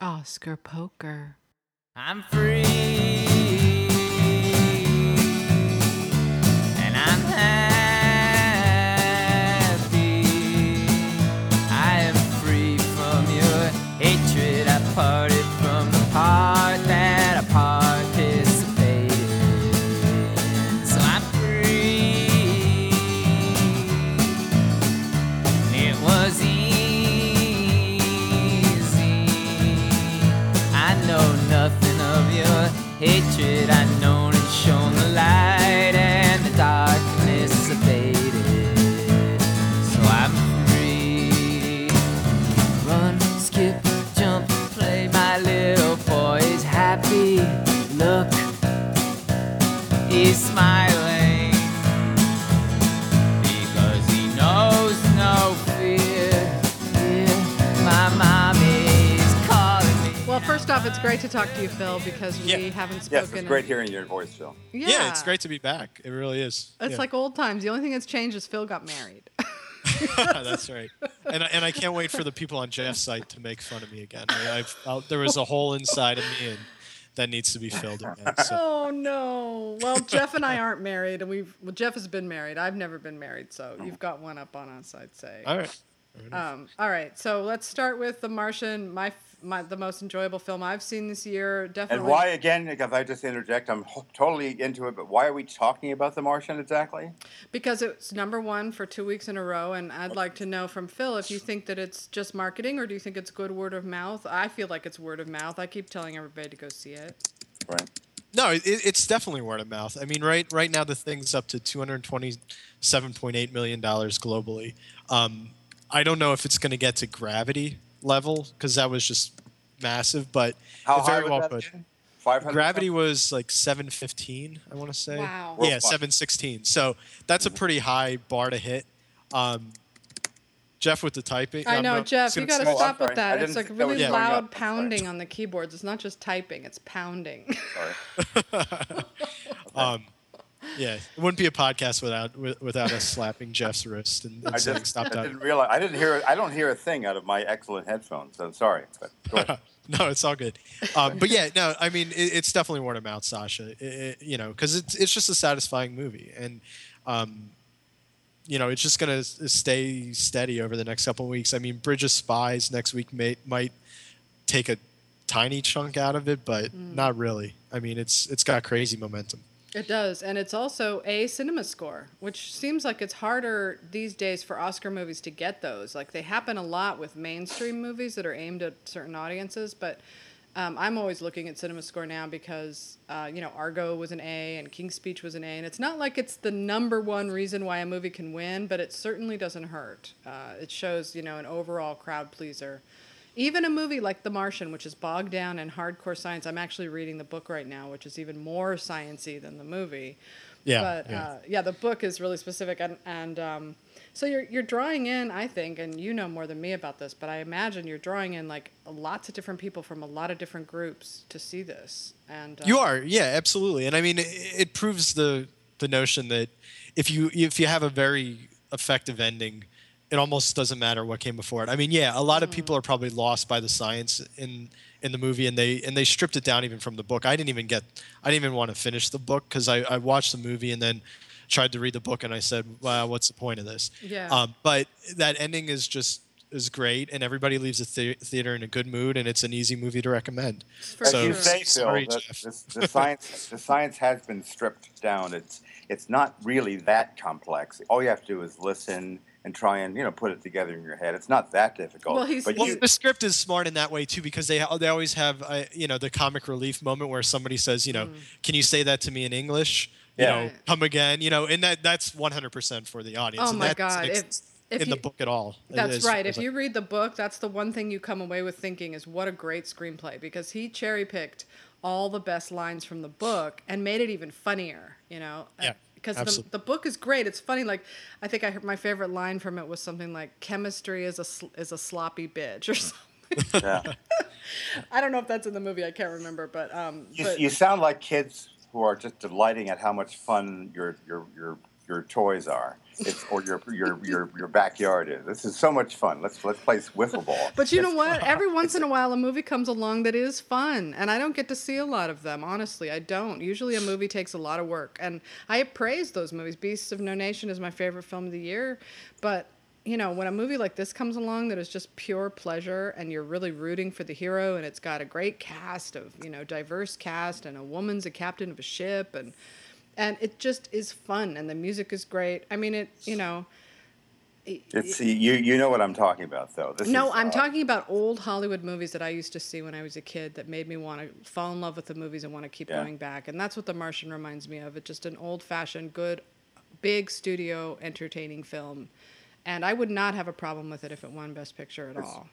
Oscar Poker. I'm free. It's great to talk to you, Phil, because we Yeah. haven't spoken. Yes, spoken. it's great hearing your voice, Phil. Yeah. Yeah. it's great to be back. It really is. It's Yeah. like old times. The only thing that's changed is Phil got married. that's right. And I, and I can't wait for the people on Jeff's site to make fun of me again. I, I've, i there was a hole inside of me, and that needs to be filled again. So. oh no. Well, Jeff and I aren't married, and we've well, Jeff has been married. I've never been married, so you've got one up on us, I'd say. All right. Um, all right, so let's start with The Martian, my, f- my the most enjoyable film I've seen this year. Definitely. And why, again, if I just interject, I'm totally into it, but why are we talking about The Martian exactly? Because it's number one for two weeks in a row, and I'd like to know from Phil if you think that it's just marketing or do you think it's good word of mouth. I feel like it's word of mouth. I keep telling everybody to go see it. Right. No, it, it's definitely word of mouth. I mean, right right now the thing's up to two hundred twenty-seven point eight million dollars globally. Um, I don't know if it's going to get to Gravity level because that was just massive, but How it high very was well that could. again? 500 Gravity was like seven fifteen, I want to say. Wow. Yeah, seven sixteen. So that's a pretty high bar to hit. Um, Jeff with the typing. I know, not- Jeff. You gonna got to say- Oh, stop with that. It's like think that really going loud pounding on the keyboards. It's not just typing; it's pounding. Sorry. Um, yeah, it wouldn't be a podcast without without us slapping Jeff's wrist and, and I saying just stop I didn't realize. I didn't hear. I don't hear a thing out of my excellent headphones. I'm sorry. But no, it's all good. Um, but yeah, no, I mean it, it's definitely word of mouth, Sasha. It- it- you know, because it's it's just a satisfying movie, and um, you know, it's just gonna stay steady over the next couple of weeks. I mean, Bridge of Spies next week may might take a tiny chunk out of it, but Mm. not really. I mean, it's it's got crazy momentum. It does, and it's also a cinema score, which seems like it's harder these days for Oscar movies to get those. Like they happen a lot with mainstream movies that are aimed at certain audiences, but um, I'm always looking at cinema score now because uh, you know Argo was an A and King's Speech was an A, and it's not like it's the number one reason why a movie can win, but it certainly doesn't hurt. Uh, it shows you know an overall crowd pleaser. Even a movie like The Martian, which is bogged down in hardcore science. I'm actually reading the book right now, which is even more sciency than the movie. Yeah, But yeah. Uh, yeah, the book is really specific, and and um, so you're you're drawing in, I think, and you know more than me about this, but I imagine you're drawing in like lots of different people from a lot of different groups to see this. And uh, You are, yeah, absolutely. And I mean, it, it proves the the notion that if you if you have a very effective ending, it almost doesn't matter what came before it. I mean, yeah, a lot of people are probably lost by the science in in the movie, and they and they stripped it down even from the book. I didn't even get, I didn't even want to finish the book because I, I watched the movie and then tried to read the book, and I said, "Wow, what's the point of this?" Yeah. Um, but that ending is just is great, and everybody leaves the thea- theater in a good mood, and it's an easy movie to recommend. For As So- you sure. say, Phil, sorry, the, Jeff. the, the science the science has been stripped down. It's it's not really that complex. All you have to do is listen and try and you know put it together in your head. It's not that difficult. Well, he's- but Well, you, the script is smart in that way too because they they always have uh, you know the comic relief moment where somebody says you know Mm. can you say that to me in English you Yeah. know come again you know and that that's 100% for the audience Oh and my that God, if- if in you- the book at all That's as right. If as I- you read the book, that's the one thing you come away with thinking is what a great screenplay because he cherry picked all the best lines from the book and made it even funnier, you know? Yeah, Because the, the book is great. It's funny. Like, I think I heard my favorite line from it was something like, chemistry is a, sl- is a sloppy bitch or something. yeah. I don't know if that's in the movie. I can't remember. But, um, you, but you sound like kids who are just delighting at how much fun your your your your toys are. It's or your your your your backyard is. This is so much fun. Let's let's play wiffle ball. But you know what? Every once in a while, a movie comes along that is fun, and I don't get to see a lot of them. Honestly, I don't. Usually, a movie takes a lot of work, and I praise those movies. Beasts of No Nation is my favorite film of the year, but you know, when a movie like this comes along that is just pure pleasure and you're really rooting for the hero and it's got a great cast of, you know, diverse cast and a woman's a captain of a ship and and it just is fun and the music is great. I mean it, you know, it's you you know what I'm talking about though. This no, is, I'm uh, talking about old Hollywood movies that I used to see when I was a kid that made me want to fall in love with the movies and want to keep yeah. going back. And that's what The Martian reminds me of. It's just an old-fashioned good big studio entertaining film and I would not have a problem with it if it won Best Picture at it's all.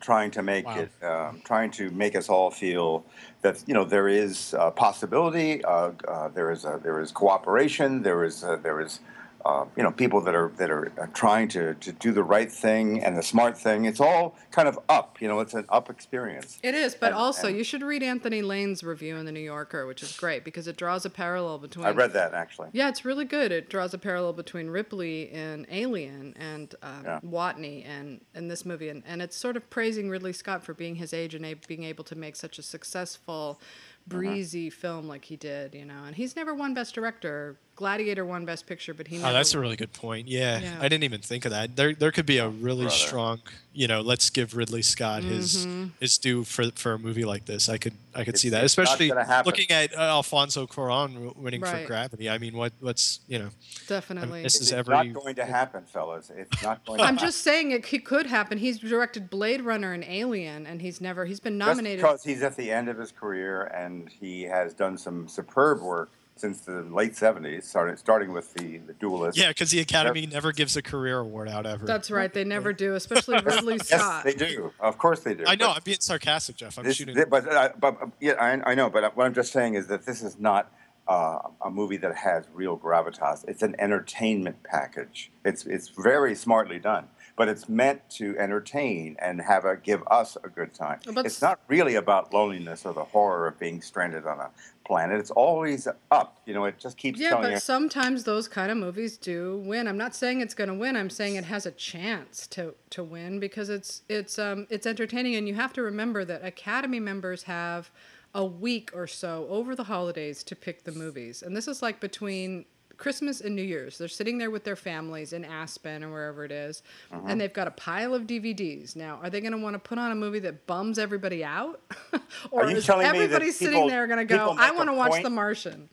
trying to make wow. it, um, trying to make us all feel that you know there is a possibility, uh, uh, there is a, there is cooperation, there is a, there is uh, you know, people that are that are uh, trying to, to do the right thing and the smart thing. It's all kind of up. You know, it's an up experience. It is, but and, also and you should read Anthony Lane's review in the New Yorker, which is great because it draws a parallel between. I read that actually. Yeah, it's really good. It draws a parallel between Ripley in Alien and um, yeah. Watney and in this movie, and, and it's sort of praising Ridley Scott for being his age and a- being able to make such a successful uh-huh. breezy uh-huh. film like he did, you know. And he's never won Best Director. Gladiator won Best Picture, but he. oh, that's won. a really good point. Yeah, yeah, I didn't even think of that. There, there could be a really Brother. strong, you know, let's give Ridley Scott his mm-hmm. his due for for a movie like this. I could I could it's, see that, especially looking at uh, Alfonso Cuarón winning right. for Gravity. I mean, what what's you know, definitely. I mean, this it's is every. not going to happen, fellas. It's not going. I'm just saying it, it could happen. He's directed Blade Runner and Alien, and he's never he's been nominated. Just because he's at the end of his career and he has done some superb work since the late 70s, starting, starting with the, the Duelist. Yeah, because the Academy never gives a career award out ever. That's right. They never do, especially Ridley Scott. Yes, they do. Of course they do. I know. But I'm being sarcastic, Jeff. I'm this, shooting. But, uh, but yeah, I, I, know. But what I'm just saying is that this is not uh, a movie that has real gravitas. It's an entertainment package. It's, it's very smartly done but it's meant to entertain and have a give us a good time. But it's not really about loneliness or the horror of being stranded on a planet. It's always up. You know, it just keeps yeah, telling but you. sometimes those kind of movies do win. I'm not saying it's going to win. I'm saying it has a chance to to win because it's it's um it's entertaining and you have to remember that Academy members have a week or so over the holidays to pick the movies. And this is like between Christmas and New Year's. They're sitting there with their families in Aspen or wherever it is, uh-huh. and they've got a pile of DVDs. Now, are they going to want to put on a movie that bums everybody out, or is everybody sitting people, there going to go, "I want to watch The Martian"?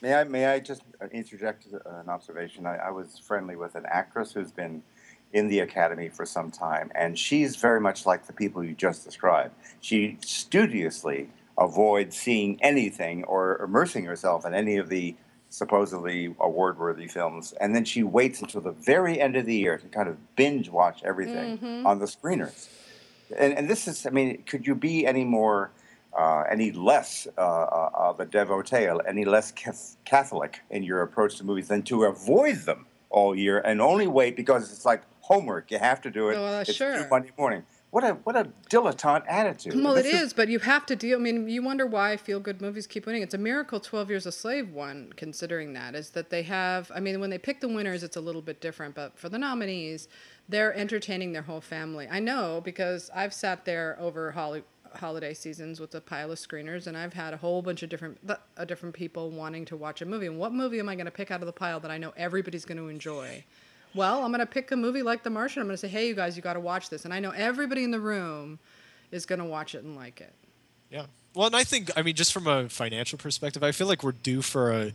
May I may I just interject an observation? I, I was friendly with an actress who's been in the academy for some time, and she's very much like the people you just described. She studiously avoids seeing anything or immersing herself in any of the supposedly award worthy films. And then she waits until the very end of the year to kind of binge watch everything mm-hmm. on the screeners. And, and this is, I mean, could you be any more, uh, any less uh, uh, of a devotee, any less Catholic in your approach to movies than to avoid them all year and only wait because it's like homework. You have to do it. Well, it's sure. Monday morning what a what a dilettante attitude. Well, this it is, is, but you have to deal. I mean, you wonder why feel good movies keep winning. It's a miracle. Twelve Years a Slave won, considering that is that they have. I mean, when they pick the winners, it's a little bit different, but for the nominees, they're entertaining their whole family. I know because I've sat there over Holly, holiday seasons with a pile of screeners, and I've had a whole bunch of different uh, different people wanting to watch a movie. And what movie am I going to pick out of the pile that I know everybody's going to enjoy? Well, I'm going to pick a movie like The Martian. I'm going to say, hey, you guys, you got to watch this. And I know everybody in the room is going to watch it and like it. Yeah. Well, and I think, I mean, just from a financial perspective, I feel like we're due for a,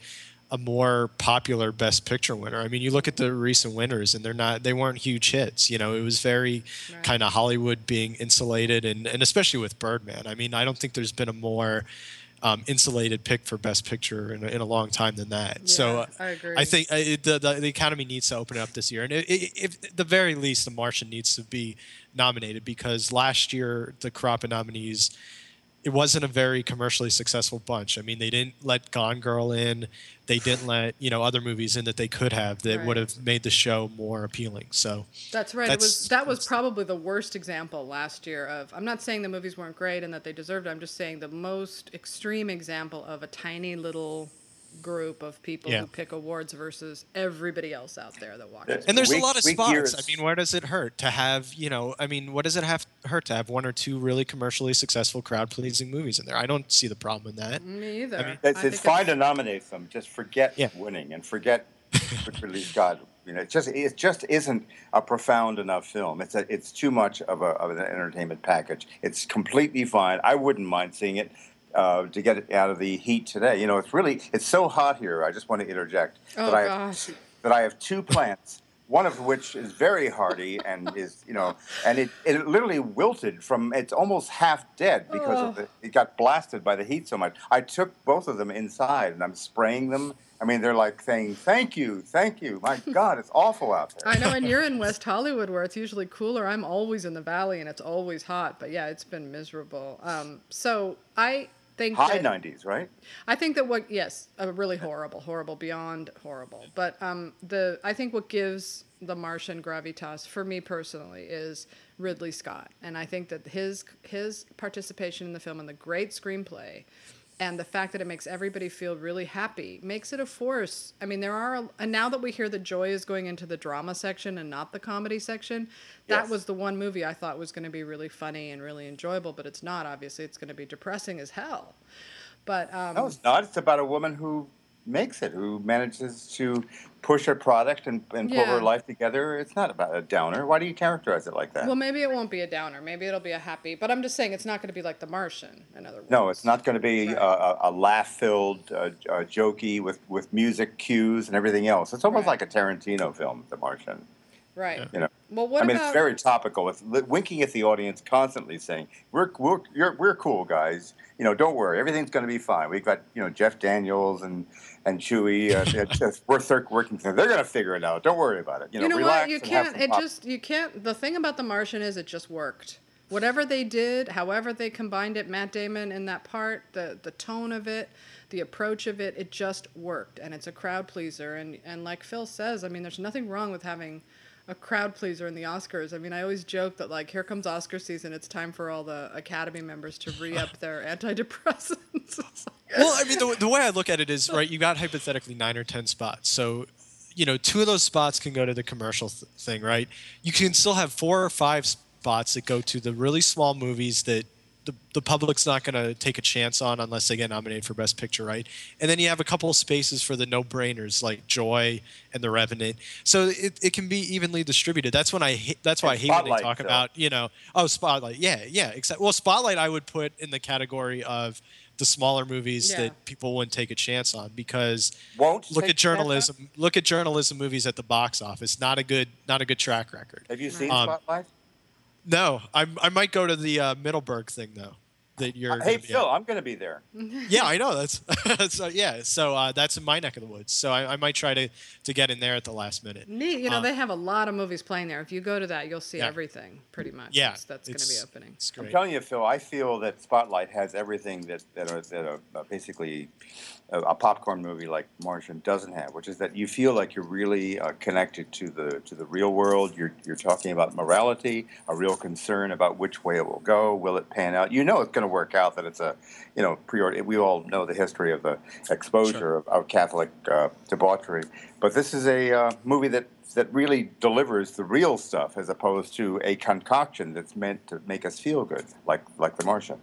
a more popular Best Picture winner. I mean, you look at the recent winners, and they're not, they weren't huge hits. You know, it was very right. kind of Hollywood being insulated, and, and especially with Birdman. I mean, I don't think there's been a more um, insulated pick for Best Picture in a, in a long time than that. Yeah, so I agree. I think uh, the, the, the Academy needs to open it up this year, and it, it, if at the very least, The Martian needs to be nominated because last year the crop of nominees it wasn't a very commercially successful bunch. I mean, they didn't let Gone Girl in. They didn't let you know other movies in that they could have that right. would have made the show more appealing. So that's right. That's, it was that was probably the worst example last year of. I'm not saying the movies weren't great and that they deserved. it. I'm just saying the most extreme example of a tiny little group of people Yeah. who pick awards versus everybody else out there that watches. And there's Weak- a lot of spots. years. I mean, where does it hurt to have, you know, I mean, what does it have hurt to have one or two really commercially successful, crowd pleasing movies in there? I don't see the problem in that. Me either. mean, It's, I it's think fine to nominate them. Just forget Yeah. winning and forget Ridley Scott. You know, it just it just isn't a profound enough film. It's a, it's too much of, a, of an entertainment package. It's completely fine. I wouldn't mind seeing it uh, to get it out of the heat today. You know, it's really it's so hot here. I just want to interject Oh that I gosh. that I have two plants, one of which is very hardy and is, you know, and it, it literally wilted from, it's almost half dead because of Oh. the, it got blasted by the heat so much. I took both of them inside and I'm spraying them. I mean, they're like saying, thank you, thank you. My God, it's awful out there. I know, and you're in West Hollywood where it's usually cooler. I'm always in the valley and it's always hot, but yeah, it's been miserable. Um, so I think High that, 90s, right? I think that what yes, uh, really horrible, horrible beyond horrible. But um, the I think what gives The Martian gravitas for me personally is Ridley Scott, and I think that his his participation in the film and the great screenplay. And the fact that it makes everybody feel really happy makes it a force. I mean, there are, and now that we hear that Joy is going into the drama section and not the comedy section, that Yes. was the one movie I thought was going to be really funny and really enjoyable, but it's not. Obviously, it's going to be depressing as hell. But um, No, it's not. It's about a woman who makes it, who manages to push her product and, and pull her life together. It's not about a downer. Why do you characterize it like that? Well, maybe it won't be a downer. Maybe it'll be a happy. But I'm just saying it's not going to be like The Martian. In other words. No, it's not going to be Right. a, a, a laugh-filled, uh, uh, jokey with, with music cues and everything else. It's almost Right. like a Tarantino film, The Martian. Right. You know, Well, what I mean, about? it's very topical. It's winking at the audience, constantly saying, "We're we're you're, we're cool, guys. You know, don't worry, everything's going to be fine. We've got you know Jeff Daniels and and Chewie. Uh, just, we're working. They're going to figure it out. Don't worry about it. You know, you know what? You can't. It pop- just you can't. The thing about The Martian is it just worked. Whatever they did, however they combined it, Matt Damon in that part, the the tone of it, the approach of it, it just worked, and it's a crowd pleaser. And and like Phil says, I mean, there's nothing wrong with having a crowd pleaser in the Oscars. I mean, I always joke that like here comes Oscar season, it's time for all the Academy members to re up their antidepressants. Well, I mean, the, the way I look at it is right. You got hypothetically nine or ten spots, so you know, two of those spots can go to the commercial th- thing, right? You can still have four or five spots that go to the really small movies that the, the public's not going to take a chance on unless they get nominated for Best Picture, right? And then you have a couple of spaces for the no-brainers like Joy and The Revenant. So it, it can be evenly distributed. That's when I that's why And I hate when they talk Phil. about you know oh Spotlight, yeah, yeah, exactly. Well, Spotlight I would put in the category of the smaller movies Yeah. that people wouldn't take a chance on because Won't look at a chance on? journalism look at journalism movies at the box office not a good not a good track record Have you seen Um, Spotlight? No i, I might go to the uh, middleburg thing though that you're Uh, hey gonna be Phil, at. I'm going to be there. yeah i know that's so yeah so uh, that's in my neck of the woods so I, I might try to to get in there at the last minute Neat. You know, Uh, they have a lot of movies playing there. If you go to that, you'll see Yeah. everything pretty much. yeah That's, that's going to be it's- opening. it's I'm telling you, Phil. I feel that Spotlight has everything that that, are, that are uh, basically a, a popcorn movie like Martian doesn't have, which is that you feel like you're really uh, connected to the to the real world. You're you're talking about morality, a real concern about which way it will go. Will it pan out? You know it's going to work out. That it's a you know priority. We all know the history of the exposure Sure. of, of Catholic uh, debauchery, but this is a uh, movie that that really delivers the real stuff as opposed to a concoction that's meant to make us feel good, like like The Martian.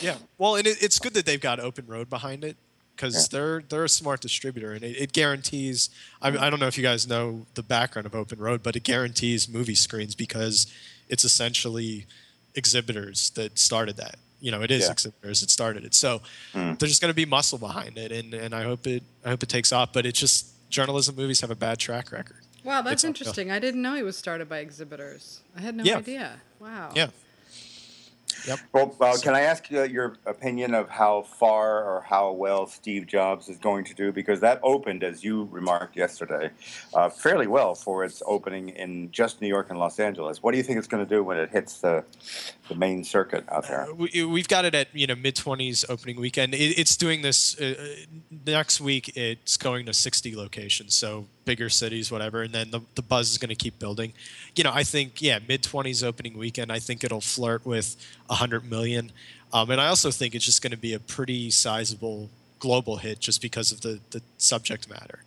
yeah well and it, it's good that they've got open road behind it because Yeah. they're they're a smart distributor and it, it guarantees I, I don't know if you guys know the background of open road but it guarantees movie screens because it's essentially exhibitors that started that you know it is Yeah. exhibitors that started it so Mm. there's just going to be muscle behind it and, and i hope it i hope it takes off but it's just journalism movies have a bad track record Wow, that's It's uphill. interesting. I didn't know he was started by exhibitors. I had no Yeah. idea. Wow. yeah yep Well, uh, can I ask you your opinion of how far or how well Steve Jobs is going to do? Because that opened, as you remarked yesterday, uh, fairly well for its opening in just New York and Los Angeles. What do you think it's going to do when it hits the the main circuit out there? Uh, we, we've got it at you know mid 20s opening weekend it, it's doing this uh, uh, next week it's going to 60 locations so bigger cities whatever and then the, the buzz is going to keep building you know i think yeah mid 20s opening weekend i think it'll flirt with 100 million um, and i also think it's just going to be a pretty sizable global hit just because of the the subject matter.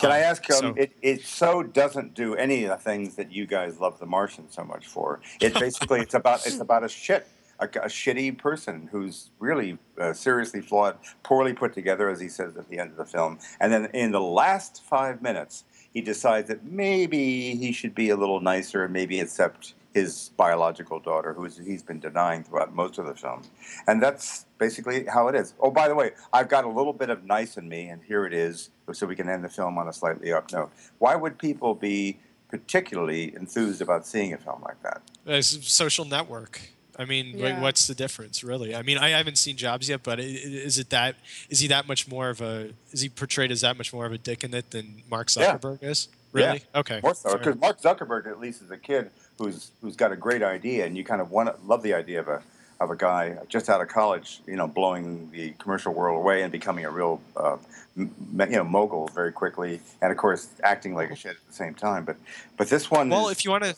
Can I Um, ask? Um, so- it, it so doesn't do any of the things that you guys love The Martian so much for. It basically it's about it's about a shit a, a shitty person who's really uh, seriously flawed, poorly put together, as he says at the end of the film. And then in the last five minutes, he decides that maybe he should be a little nicer and maybe accept his biological daughter, who he's been denying throughout most of the film. And that's basically how it is. Oh, by the way, I've got a little bit of nice in me, and here it is, so we can end the film on a slightly up note. Why would people be particularly enthused about seeing a film like that? It's a social network. I mean, like, what's the difference, really? I mean, I haven't seen Jobs yet, but i- i- is it that? Is he that much more of a? Is he portrayed as that much more of a dick in it than Mark Yeah. Zuckerberg is? Really? Okay. More so, because Mark Zuckerberg, at least, is a kid who's who's got a great idea, and you kind of want love the idea of a of a guy just out of college, you know, blowing the commercial world away and becoming a real, uh, m- you know, mogul very quickly, and of course, acting like a shit at the same time. But but this one, Well, is, if you want to,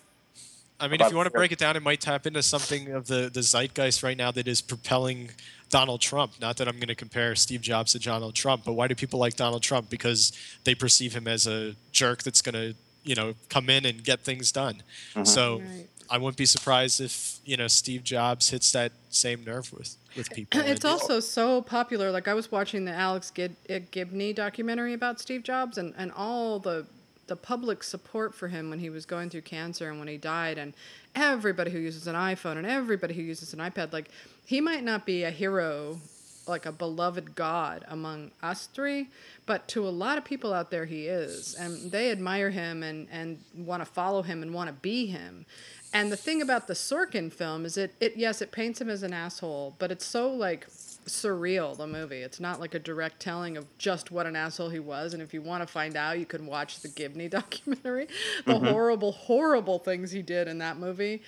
I mean, if you want to break it down, it might tap into something of the the zeitgeist right now that is propelling Donald Trump. Not that I'm going to compare Steve Jobs to Donald Trump, but why do people like Donald Trump? Because they perceive him as a jerk that's going to, you know, come in and get things done. Mm-hmm. So Right. I wouldn't be surprised if you know Steve Jobs hits that same nerve with with people. It's And- also so popular. Like I was watching the Alex Gid- uh, Gibney documentary about Steve Jobs, and, and all the the public support for him when he was going through cancer and when he died, and everybody who uses an iPhone and everybody who uses an iPad. Like he might not be a hero, like a beloved god among us three, but to a lot of people out there, he is, and they admire him and and want to follow him and want to be him. And the thing about the Sorkin film is it, it yes, it paints him as an asshole, but it's so like surreal the movie. It's not like a direct telling of just what an asshole he was. And if you want to find out, you can watch the Gibney documentary, the horrible, horrible things he did in that movie.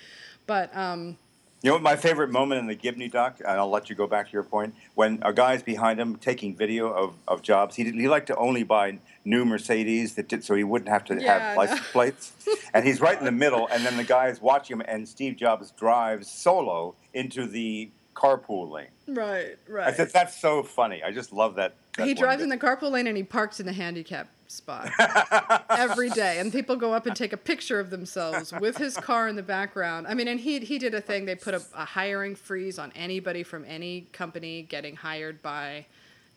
But um, You know what my favorite moment in the Gibney doc, and I'll let you go back to your point, when a guy's behind him taking video of, of Jobs, he, he liked to only buy new Mercedes that did, so he wouldn't have to Yeah, have license plates. and he's right in the middle, and then the guy is watching him, and Steve Jobs drives solo into the carpool lane. right, right. I said, that's so funny. I just love that. that he drives bit. in the carpool lane and he parks in the handicap spot every day and people go up and take a picture of themselves with his car in the background i mean and he, he did a thing they put a, a hiring freeze on anybody from any company getting hired by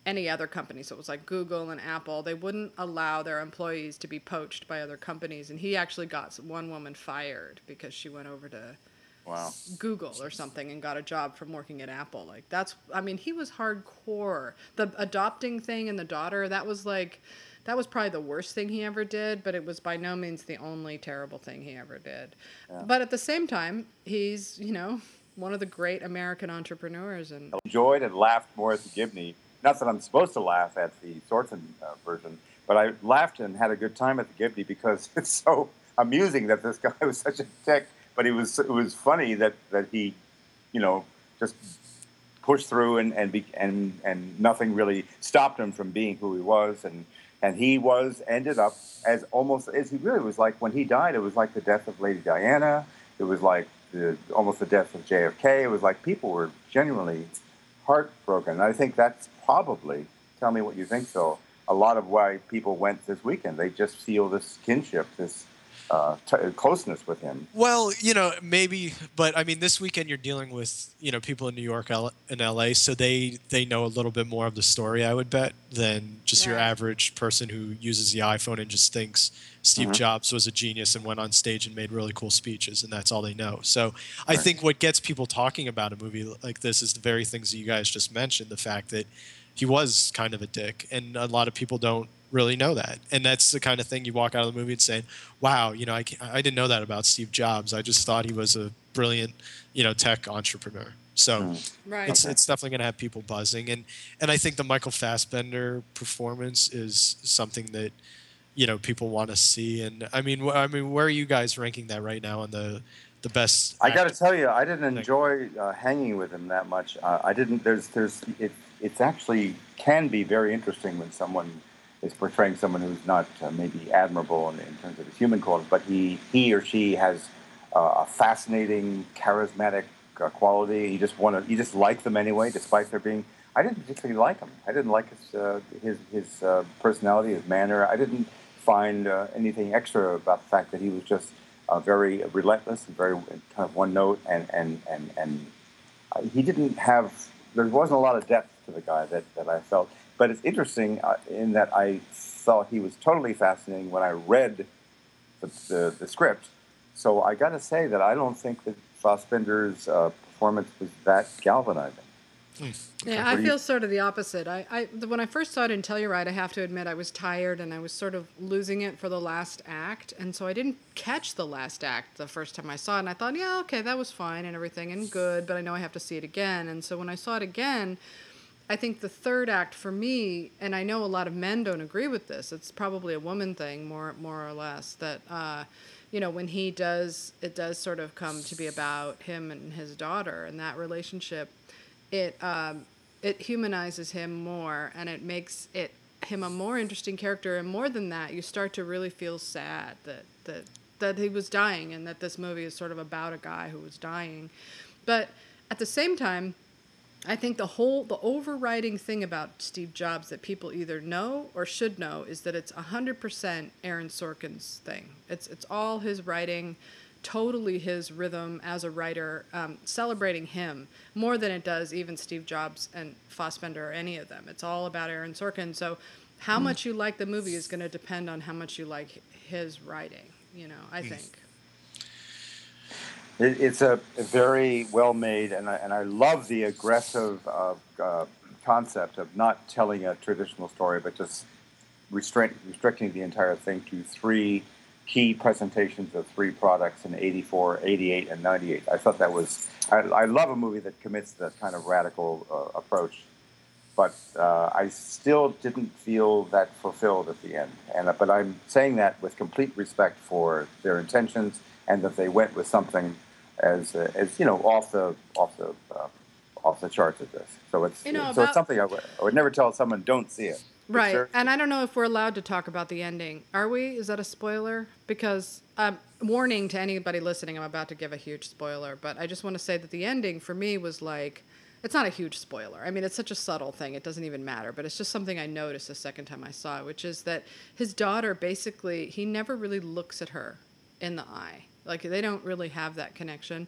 any other company so it was like google and apple they wouldn't allow their employees to be poached by other companies and he actually got one woman fired because she went over to Wow. Google or something and got a job from working at Apple. Like that's I mean, he was hardcore. The adopting thing and the daughter, that was like that was probably the worst thing he ever did, but it was by no means the only terrible thing he ever did. But at the same time, he's, you know, one of the great American entrepreneurs and enjoyed and laughed more at the Gibney. Not that I'm supposed to laugh at the Thornton uh, version, but I laughed and had a good time at the Gibney because it's so amusing that this guy was such a dick. But it was it was funny that, that he, you know, just pushed through and and, be, and and nothing really stopped him from being who he was. And and he was ended up as almost as he really was like when he died it was like the death of Lady Diana. It was like the, almost the death of JFK it was like people were genuinely heartbroken. And I think that's probably tell me what you think Phil a lot of why people went this weekend. They just feel this kinship this uh, t- closeness with him Well, you know, maybe, but I mean, this weekend you're dealing with you know people in New York L- and L.A., so they they know a little bit more of the story, I would bet, than just your average person who uses the iPhone and just thinks Steve Jobs was a genius and went on stage and made really cool speeches, and that's all they know. So I think what gets people talking about a movie like this is the very things that you guys just mentioned, the fact that he was kind of a dick, and a lot of people don't really know that. And that's the kind of thing you walk out of the movie and saying, "Wow, you know, I, ca- I didn't know that about Steve Jobs. I just thought he was a brilliant, you know, tech entrepreneur." So right. it's it's definitely going to have people buzzing, and and I think the Michael Fassbender performance is something that you know people want to see. And I mean, wh- I mean, where are you guys ranking that right now on the the best? I got to tell you, I didn't enjoy uh, hanging with him that much. Uh, I didn't. There's, there's. It, it's actually can be very interesting when someone is portraying someone who's not uh, maybe admirable in, in terms of his human qualities, but he, he or she has uh, a fascinating, charismatic uh, quality. You just want to, you just like them anyway, despite there being. I didn't particularly like him. I didn't like his uh, his his uh, personality, his manner. I didn't find uh, anything extra about the fact that he was just very relentless and very kind of one note, and and and and he didn't have. There wasn't a lot of depth to the guy that, that I felt. But it's interesting uh, in that I thought he was totally fascinating when I read the, the, the script. So I got to say that I don't think that Fassbender's uh, performance was that galvanizing. Nice. Yeah, I feel sort of the opposite. I, I when I first saw it in Telluride, I have to admit I was tired and I was sort of losing it for the last act, and so I didn't catch the last act the first time I saw it. And I thought, yeah, okay, that was fine and everything and good, but I know I have to see it again. And so when I saw it again, I think the third act for me, and I know a lot of men don't agree with this. It's probably a woman thing, more more or less. That uh, you know, when he does, it does sort of come to be about him and his daughter and that relationship. It um, it humanizes him more, and it makes it him a more interesting character. And more than that, you start to really feel sad that that that he was dying, and that this movie is sort of about a guy who was dying. But at the same time, I think the whole the overriding thing about Steve Jobs that people either know or should know is that it's 100% Aaron Sorkin's thing. It's it's all his writing, totally his rhythm as a writer, um, celebrating him more than it does even Steve Jobs and Fassbender or any of them. It's all about Aaron Sorkin. So how much you like the movie is going to depend on how much you like his writing, you know, I think. It, it's a, very well made, and I, and I love the aggressive uh, uh, concept of not telling a traditional story, but just restricting the entire thing to three key presentations of three products in 84, 88, and 98. I thought that was, I, I love a movie that commits that kind of radical uh, approach. But uh, I still didn't feel that fulfilled at the end. And, but I'm saying that with complete respect for their intentions and that they went with something as uh, as you know off the off the uh, off the charts at this. So it's You know, so about- it's something I would, I would never tell someone don't see it. Right. sure- And I don't know if we're allowed to talk about the ending. Are we? Is that a spoiler? Because um, warning to anybody listening, I'm about to give a huge spoiler, but I just want to say that the ending for me was like it's not a huge spoiler. I mean, it's such a subtle thing, it doesn't even matter, but it's just something I noticed the second time I saw it, which is that his daughter basically, he never really looks at her in the eye. Like, they don't really have that connection.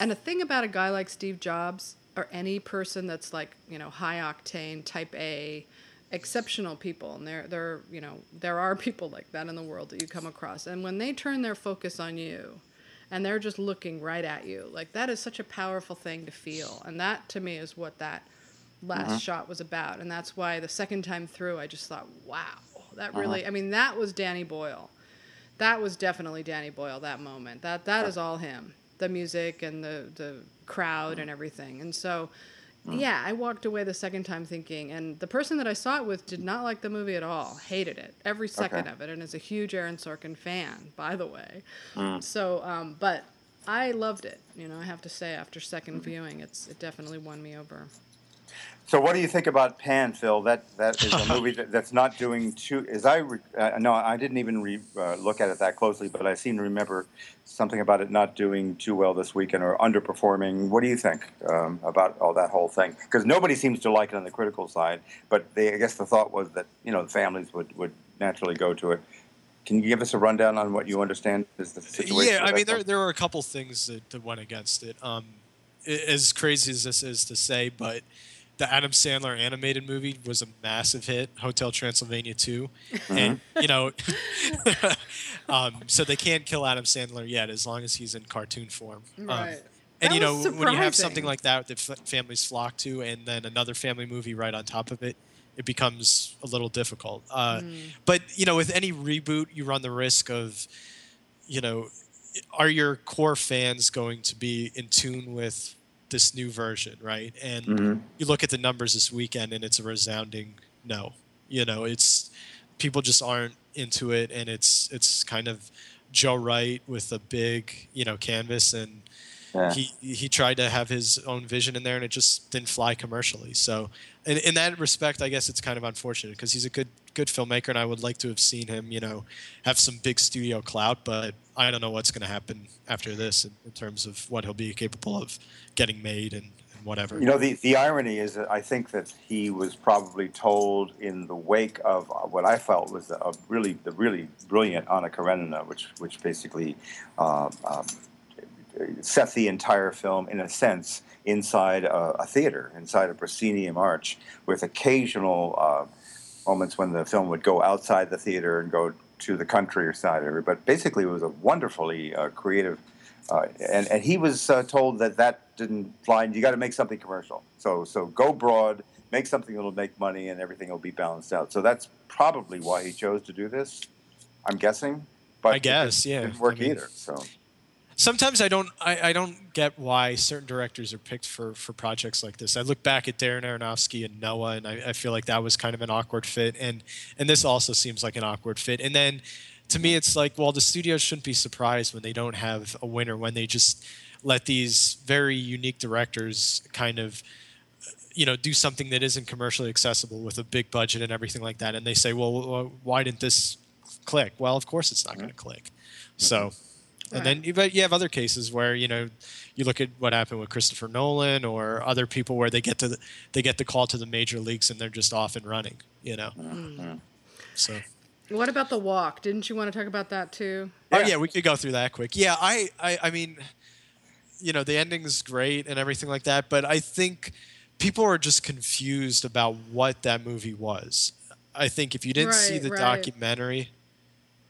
And the thing about a guy like Steve Jobs, or any person that's like, you know, high octane, type A, exceptional people, and there, there, you know, there are people like that in the world that you come across. And when they turn their focus on you, and they're just looking right at you. Like that is such a powerful thing to feel, and that to me is what that last mm-hmm. shot was about. And that's why the second time through, I just thought, wow, that really. Uh-huh. I mean, that was Danny Boyle. That was definitely Danny Boyle. That moment. That that is all him. The music and the the crowd and everything. And so. Yeah, I walked away the second time thinking, and the person that I saw it with did not like the movie at all. Hated it, every second Okay. of it, and is a huge Aaron Sorkin fan, by the way. So, um, but I loved it. You know, I have to say, after second viewing, it's it definitely won me over. So what do you think about Pan, Phil? That that is a movie that, that's not doing too. As I re, uh, no, I didn't even re, uh, look at it that closely, but I seem to remember something about it not doing too well this weekend or underperforming. What do you think um, about all that whole thing? Because nobody seems to like it on the critical side, but they, I guess the thought was that you know the families would would naturally go to it. Can you give us a rundown on what you understand is the situation? Yeah, I mean, there, there were a couple things that, that went against it. Um, as crazy as this is to say, but the Adam Sandler animated movie was a massive hit, Hotel Transylvania 2. And, you know, um, so they can't kill Adam Sandler yet as long as he's in cartoon form. Right. Um, Right. and, That you know, when you have something like that that f- families flock to and then another family movie right on top of it, it becomes a little difficult. Uh, Mm. But, you know, with any reboot, you run the risk of, you know, are your core fans going to be in tune with this new version, right? And Mhm. you look at the numbers this weekend, and it's a resounding no. You know, it's people just aren't into it, and it's it's kind of Joe Wright with a big you know canvas, and Yeah. he he tried to have his own vision in there, and it just didn't fly commercially. So, in, in that respect, I guess it's kind of unfortunate because he's a good good filmmaker, and I would like to have seen him, you know, have some big studio clout. But I don't know what's going to happen after this in, in terms of what he'll be capable of getting made and, and whatever. You know, the, the irony is that I think that he was probably told in the wake of uh, what I felt was a really the really brilliant Anna Karenina, which which basically uh, um, set the entire film in a sense inside a, a theater, inside a proscenium arch, with occasional uh, moments when the film would go outside the theater and go to the country or side of it. But basically, it was a wonderfully uh, creative. Uh, and, and he was uh, told that that didn't fly. And You got to make something commercial. So so go broad, make something that'll make money, and everything will be balanced out. So that's probably why he chose to do this. I'm guessing. But I guess, it yeah. didn't work I mean- either. So sometimes I don't I, I don't get why certain directors are picked for for projects like this. I look back at Darren Aronofsky and Noah, and I, I feel like that was kind of an awkward fit, and and this also seems like an awkward fit. And then to me, it's like, well, the studios shouldn't be surprised when they don't have a winner when they just let these very unique directors kind of you know do something that isn't commercially accessible with a big budget and everything like that. And they say well why didn't this click? Well of course it's not going to mm-hmm. click. So mm-hmm. And then but you have other cases where you know you look at what happened with Christopher Nolan or other people where they get to the, they get the call to the major leagues and they're just off and running you know so What about the walk? Didn't you want to talk about that too? Oh Yeah. yeah, we could go through that quick. Yeah, I, I, I mean, you know, the ending's great and everything like that, but I think people are just confused about what that movie was. I think if you didn't see the right. documentary,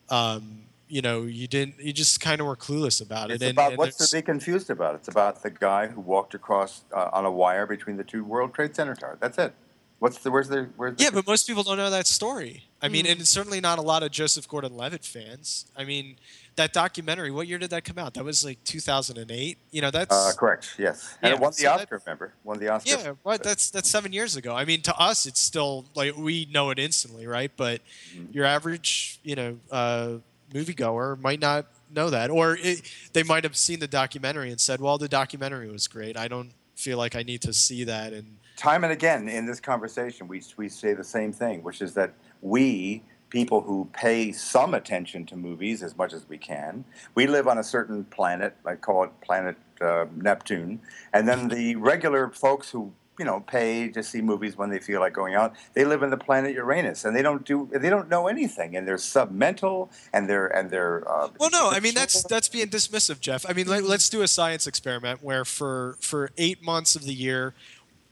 um, you know, you didn't, you just kind of were clueless about it. it's and, about and what's to be confused about. It's about the guy who walked across uh, on a wire between the two World Trade Center towers. That's it. What's the where's the where's the Yeah, but most people don't know that story. I Hmm. mean, and certainly not a lot of Joseph Gordon-Levitt fans. I mean, that documentary. What year did that come out? That was like 2008. You know, that's Uh, correct. Yes, and Yeah, it won the so that- Oscar. remember, won the Oscar. Yeah, what? That's that's seven years ago. I mean, to us, it's still like we know it instantly, right? But Mm-hmm. your average, you know, uh, moviegoer might not know that, or it, they might have seen the documentary and said, "Well, the documentary was great. I don't feel like I need to see that." And Time and again in this conversation, we we say the same thing, which is that we people who pay some attention to movies as much as we can, we live on a certain planet. I call it planet uh, Neptune, and then the regular folks who you know pay to see movies when they feel like going out they live in the planet uranus and they don't do they don't know anything and they're submental and they're and they're uh, well, no, I mean that's that's being dismissive, Jeff. I mean, let, let's do a science experiment where for for eight months of the year,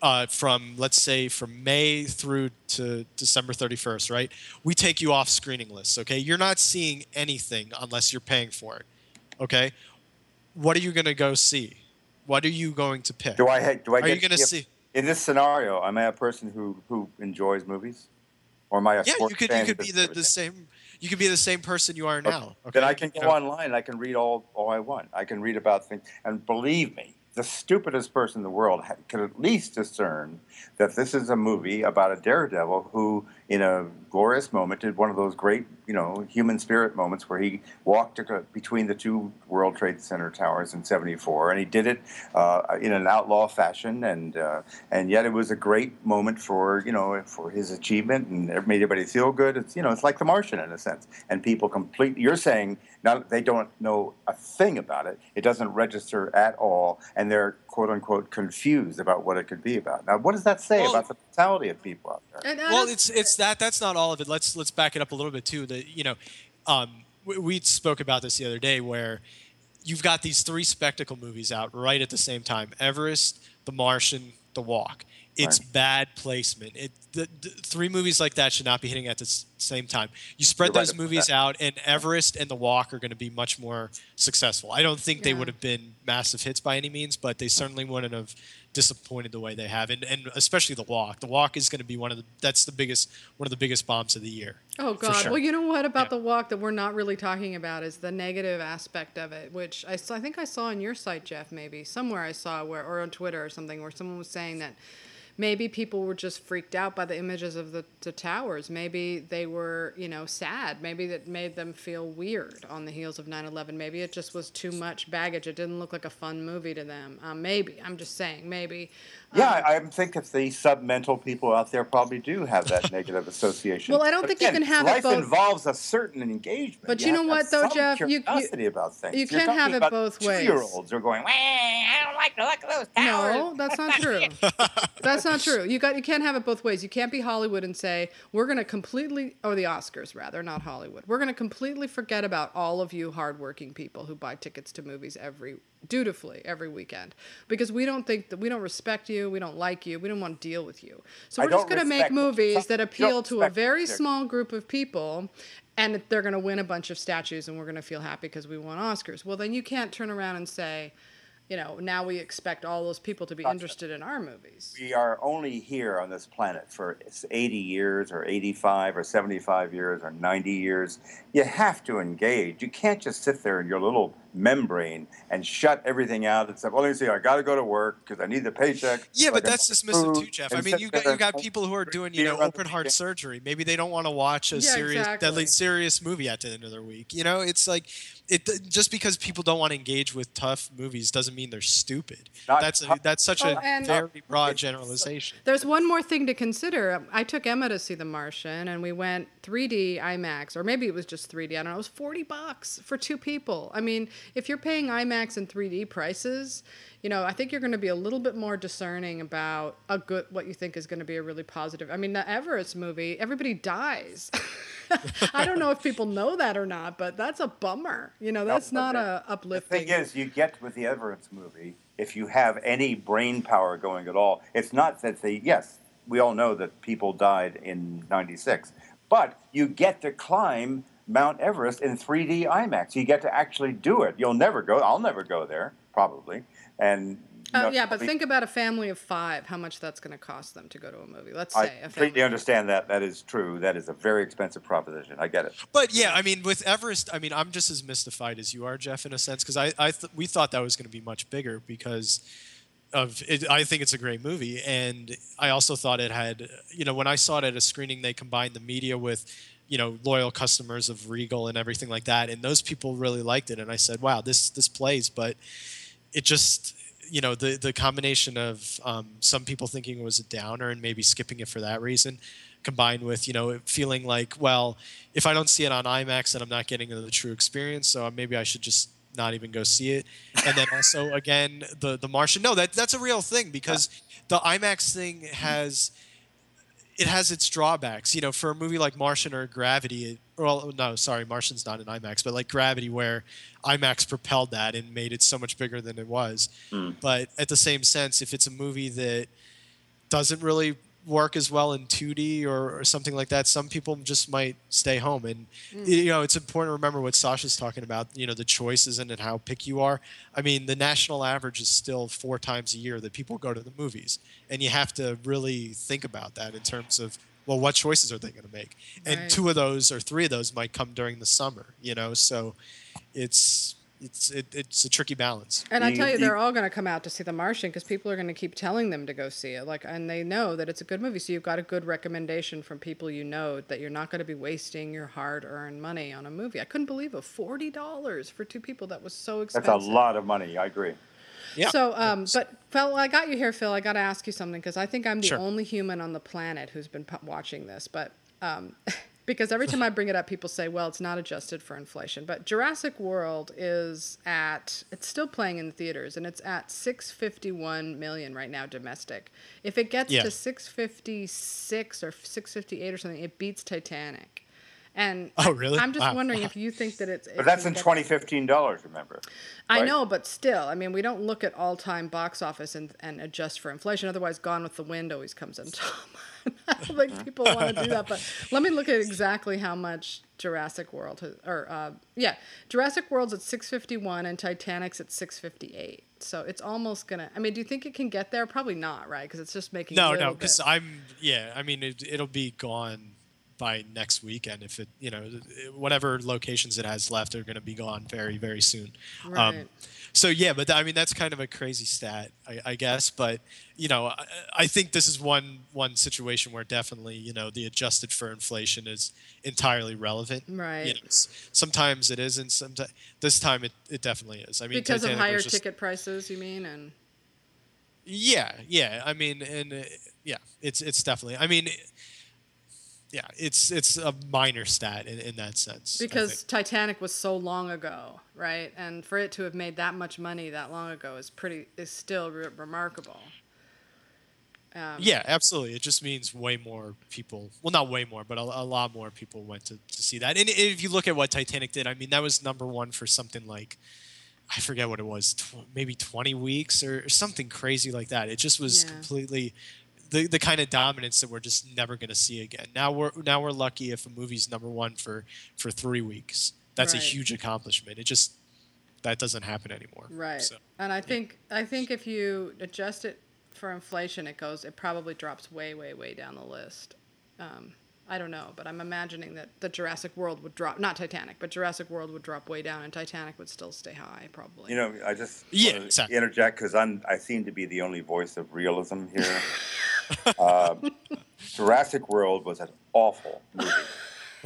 uh, from let's say from May through to December 31st, right? We take you off screening lists. Okay, you're not seeing anything unless you're paying for it. Okay, what are you going to go see? What are you going to pick? do i do i Are you going to to see? In this scenario am i a person who who enjoys movies or am i a Yeah, you sports could you could be the, the same. You could be the same person you are now. Okay, Then I can go know? online and I can read all, all I want. I can read about things. And believe me, the stupidest person in the world ha- can at least discern that this is a movie about a daredevil who, in a glorious moment, did one of those great, you know, human spirit moments where he walked between the two World Trade Center towers in '74, and he did it uh, in an outlaw fashion, and uh, and yet it was a great moment for you know for his achievement, and it made everybody feel good. It's you know it's like The Martian in a sense, and people completely. You're saying now they don't know a thing about it. It doesn't register at all, and they're quote unquote confused about what it could be about. Now, what does that say Well- about the mentality of people out there? And well it's it's that that's not all of it let's let's back it up a little bit too that you know um, we, we spoke about this the other day where you've got these three spectacle movies out right at the same time everest the martian the walk it's Right. bad placement it the, the three movies like that should not be hitting at the s- same time you spread You're those about movies out and everest and the walk are going to be much more successful i don't think they would have been massive hits by any means but they certainly wouldn't have disappointed the way they have and, and especially the walk the walk is going to be one of the that's the biggest one of the biggest bombs of the year Oh God! sure. Well, you know what about Yeah. the walk that we're not really talking about is the negative aspect of it, which I, saw, I think I saw on your site, Jeff, maybe somewhere I saw where or on Twitter or something where someone was saying that maybe people were just freaked out by the images of the, the towers. Maybe they were, you know, sad. Maybe that made them feel weird on the heels of 9/11. Maybe it just was too much baggage. It didn't look like a fun movie to them. Um, maybe I'm just saying. Maybe. Yeah, Um, I, think if the submental people out there probably do have that negative association. Well, I don't But think you can have it both. life involves a certain engagement. But you know have what, though, Jeff? You- you- about things. you You're can't have it about both ways. Two-year-olds are going. "Wah, I don't like the look of those towers. No, that's not true. that's not true. You got you can't have it both ways. You can't be Hollywood and say we're going to completely or the Oscars rather, not Hollywood. We're going to completely forget about all of you hardworking people who buy tickets to movies every dutifully every weekend because we don't think that we don't respect you, we don't like you, we don't want to deal with you. So we're just going to make movies that appeal to a very small group of people and they're going to win a bunch of statues and we're going to feel happy because we won Oscars. Well, then you can't turn around and say, you know, now we expect all those people to be Gotcha. interested in our movies. We are only here on this planet for 80 years or 85 or 75 years or 90 years. You have to engage. You can't just sit there in your little membrane and shut everything out and say, well, let me see, I got to go to work because I need the paycheck. Yeah, so but that's dismissive food too, Jeff. I mean, you got you got people who are doing you know open heart surgery. Maybe they don't want to watch a Yeah, serious, exactly. deadly serious movie at the end of their week. You know, it's like it just because people don't want to engage with tough movies doesn't mean they're stupid. Not That's a, that's such Oh, a very broad generalization. There's one more thing to consider. I took Emma to see The Martian, and we went 3D IMAX, or maybe it was just 3D. I don't know. It was 40 bucks for two people. I mean, if you're paying IMAX and 3D prices, you know, I think you're going to be a little bit more discerning about a good, what you think is going to be a really positive. I mean, the Everest movie, everybody dies. I don't know if people know that or not, but that's a bummer. You know, that's not the- a The uplifting. thing is, you get with the Everest movie, if you have any brain power going at all, it's not that they, yes, we all know that people died in 96, but you get to climb Mount Everest in 3D IMAX. You get to actually do it. You'll never go, I'll never go there, probably. And, Oh know, yeah, but probably- think about a family of five. How much that's going to cost them to go to a movie? Let's I say a completely understand that. That is true. That is a very expensive proposition. I get it. But yeah, I mean, with Everest, I mean, I'm just as mystified as you are, Jeff, in a sense, because I, I th- we thought that was going to be much bigger because of it. I think it's a great movie, and I also thought it had, you know, when I saw it at a screening, they combined the media with, you know, loyal customers of Regal and everything like that, and those people really liked it, and I said, wow, this this plays, but it just. You know the the combination of um, some people thinking it was a downer and maybe skipping it for that reason, combined with you know feeling like well if i don't see it on imax then i'm not getting the true experience so maybe i should just not even go see it and then also again the the martian no that that's a real thing because the imax thing has it has its drawbacks. You know for a movie like martian or gravity it, well no sorry martian's not in imax but like gravity where imax propelled that and made it so much bigger than it was. Hmm. But at the same sense if it's a movie that doesn't really work as well in 2D or, or something like that, some people just might stay home. And mm. you know, it's important to remember what Sasha's talking about. You know, the choices and, and how picky you are. I mean, the national average is still four times a year that people go to the movies, and you have to really think about that in terms of well, what choices are they going to make? And Right. two of those or three of those might come during the summer. You know, so it's it's it, it's a tricky balance. And I tell you, you- they're all going to come out to see The Martian because people are going to keep telling them to go see it. Like, and they know that it's a good movie, so you've got a good recommendation from people you know that you're not going to be wasting your hard-earned money on a movie. I couldn't believe it, forty dollars for two people. That was so expensive. That's expensive. a lot of money. I agree. Yeah. So, um, but Phil, I got you here, Phil. I got to ask you something because I think I'm the Sure. only human on the planet who's been pu- watching this. But um, because every time I bring it up, people say, "Well, it's not adjusted for inflation." But Jurassic World is at it's still playing in the theaters, and it's at 651 million right now domestic. If it gets Yeah. to 656 or 658 or something, it beats Titanic. And Oh, really? I'm just Wow. wondering if you think that it's. But that's in 2015 dollars, remember? I know, but still, I mean, we don't look at all-time box office and, and adjust for inflation. Otherwise, Gone with the Wind always comes in top. I don't think people want to do that, but let me look at exactly how much Jurassic World has, or uh, yeah, Jurassic World's at 651 and Titanic's at 658. So it's almost gonna. I mean, do you think it can get there? Probably not, right? Because it's just making. No, no, because. I'm yeah. I mean, it, it'll be gone by next weekend. If it, you know, whatever locations it has left are going to be gone very, very soon. Um, Right. so yeah, but I mean that's kind of a crazy stat, I, I guess. But you know, I, I think this is one one situation where definitely you know the adjusted for inflation is entirely relevant. Right. You know, sometimes it isn't. Sometimes this time it, it definitely is. I mean, because of higher just- ticket prices, you mean? And Yeah, yeah. I mean, and uh, yeah, it's it's definitely. I mean, yeah, it's it's a minor stat in, in that sense. Because. Titanic was so long ago, right? And for it to have made that much money that long ago is pretty is still re- remarkable. Um, Yeah, absolutely. It just means way more people. Well, not way more, but a, a lot more people went to, to see that. And if you look at what Titanic did, I mean, that was number one for something like, I forget what it was, tw- maybe 20 weeks or, or something crazy like that. It just was Yeah. completely the, the kind of dominance that we're just never going to see again. Now we're now we're lucky if a movie's number one for for three weeks. That's Right. a huge accomplishment. It just that doesn't happen anymore. Right. So, And I think I think if you adjust it for inflation, it goes it probably drops way way way down the list. Um, I don't know, but I'm imagining that the Jurassic World would drop, not Titanic, but Jurassic World would drop way down, and Titanic would still stay high, probably. You know, I just Yeah, exactly. interject because I'm I seem to be the only voice of realism here. um, Jurassic World was an awful movie.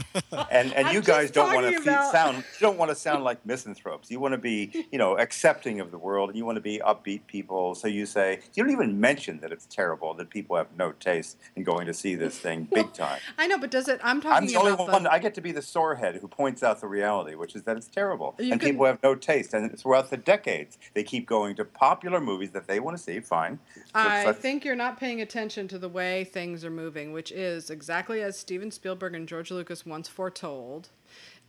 and and I'm you guys don't want to about- sound you don't want to sound like misanthropes. You want to be you know accepting of the world, and you want to be upbeat people. So you say you don't even mention that it's terrible, that people have no taste in going to see this thing big time. I know, but does it? I'm talking. I'm the only about one. the, I get to be the sorehead who points out the reality, which is that it's terrible, You and can- people have no taste. And throughout the decades, they keep going to popular movies that they want to see. Fine. I Let's- think you're not paying attention to the way things are moving, which is exactly as Steven Spielberg and George Lucas once foretold,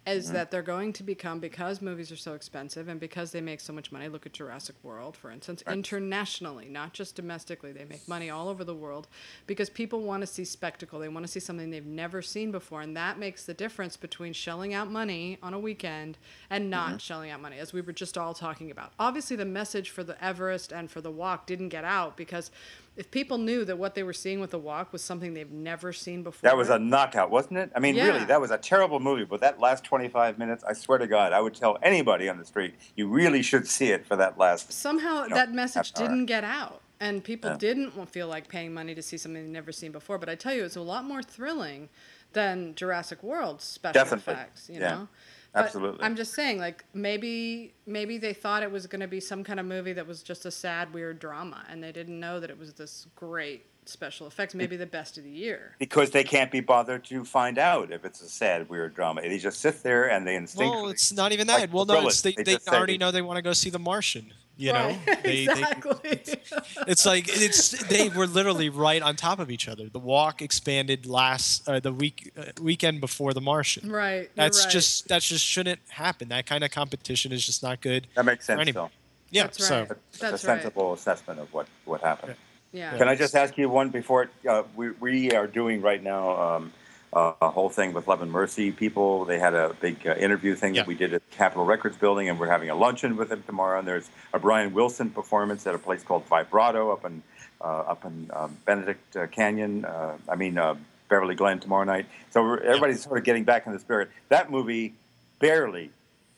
is mm-hmm. that they're going to become because movies are so expensive and because they make so much money. Look at Jurassic World, for instance, internationally, not just domestically. They make money all over the world because people want to see spectacle. They want to see something they've never seen before, and that makes the difference between shelling out money on a weekend and not mm-hmm. shelling out money, as we were just all talking about. Obviously, the message for the Everest and for the walk didn't get out because if people knew that what they were seeing with the walk was something they've never seen before, That was a knockout, wasn't it? I mean, Yeah. really, that was a terrible movie. But that last 25 minutes, I swear to God, I would tell anybody on the street, you really should see it for that last. somehow No, that message didn't get out and people Yeah. didn't feel like paying money to see something they've never seen before but i tell you it's a lot more thrilling than jurassic world special Definitely. effects you Yeah. know Absolutely. i'm just saying like maybe maybe they thought it was going to be some kind of movie that was just a sad weird drama and they didn't know that it was this great special effects maybe the best of the year Because they can't be bothered to find out if it's a sad, weird drama. They just sit there and they instinctively. well, it's not even like that. well, no, it's, they, they they, just say already they- know they want to go see The Martian. You know, Right, they, they, exactly it's like it's they were literally right on top of each other. The walk expanded last uh, the week uh, weekend before the Martian. right you're That's right. just that just shouldn't happen. That kind of competition is just not good. that makes sense, anybody. though. Yeah. That's so right. It's That's a right. sensible assessment of what, what happened. yeah Can I just ask you one before uh, we, we are doing right now um, uh, a whole thing with Love and Mercy people. They had a big uh, interview thing Yeah. that we did at Capitol Records Building, and we're having a luncheon with them tomorrow. And there's a Brian Wilson performance at a place called Vibrato up in uh, up in um, Benedict uh, Canyon. Uh, I mean uh, Beverly Glen tomorrow night. So we're, everybody's sort of getting back in the spirit. That movie barely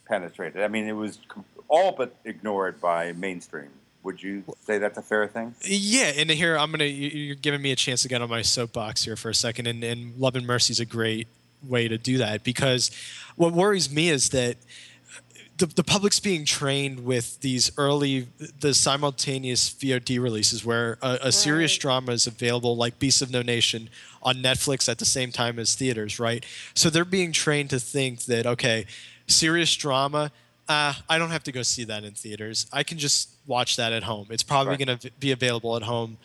penetrated. I mean, it was all but ignored by mainstream. Would you say that's a fair thing? Yeah, and here I'm gonna you- you're giving me a chance to get on my soapbox here for a second, and, and Love and Mercy is a great way to do that because what worries me is that the, the public's being trained with these early the simultaneous VOD releases where a, a serious drama is available like Beasts of No Nation on Netflix at the same time as theaters, right? So they're being trained to think that okay, serious drama, uh, I don't have to go see that in theaters. I can just watch that at home. It's probably Right. going to be available at home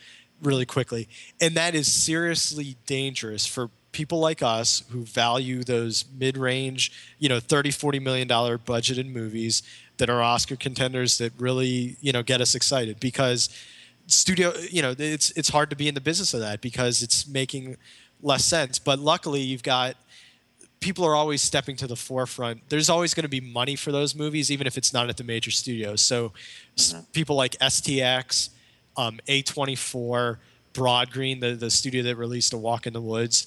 really quickly. And that is seriously dangerous for people like us who value those mid-range, you know, 30, 40 million dollar budgeted movies that are Oscar contenders that really, you know, get us excited because studio, you know, it's it's hard to be in the business of that because it's making less sense. But luckily you've got people are always stepping to the forefront. There's always going to be money for those movies, even if it's not at the major studios. So s- people like STX, um, A24, Broad Green, the, the studio that released A Walk in the Woods,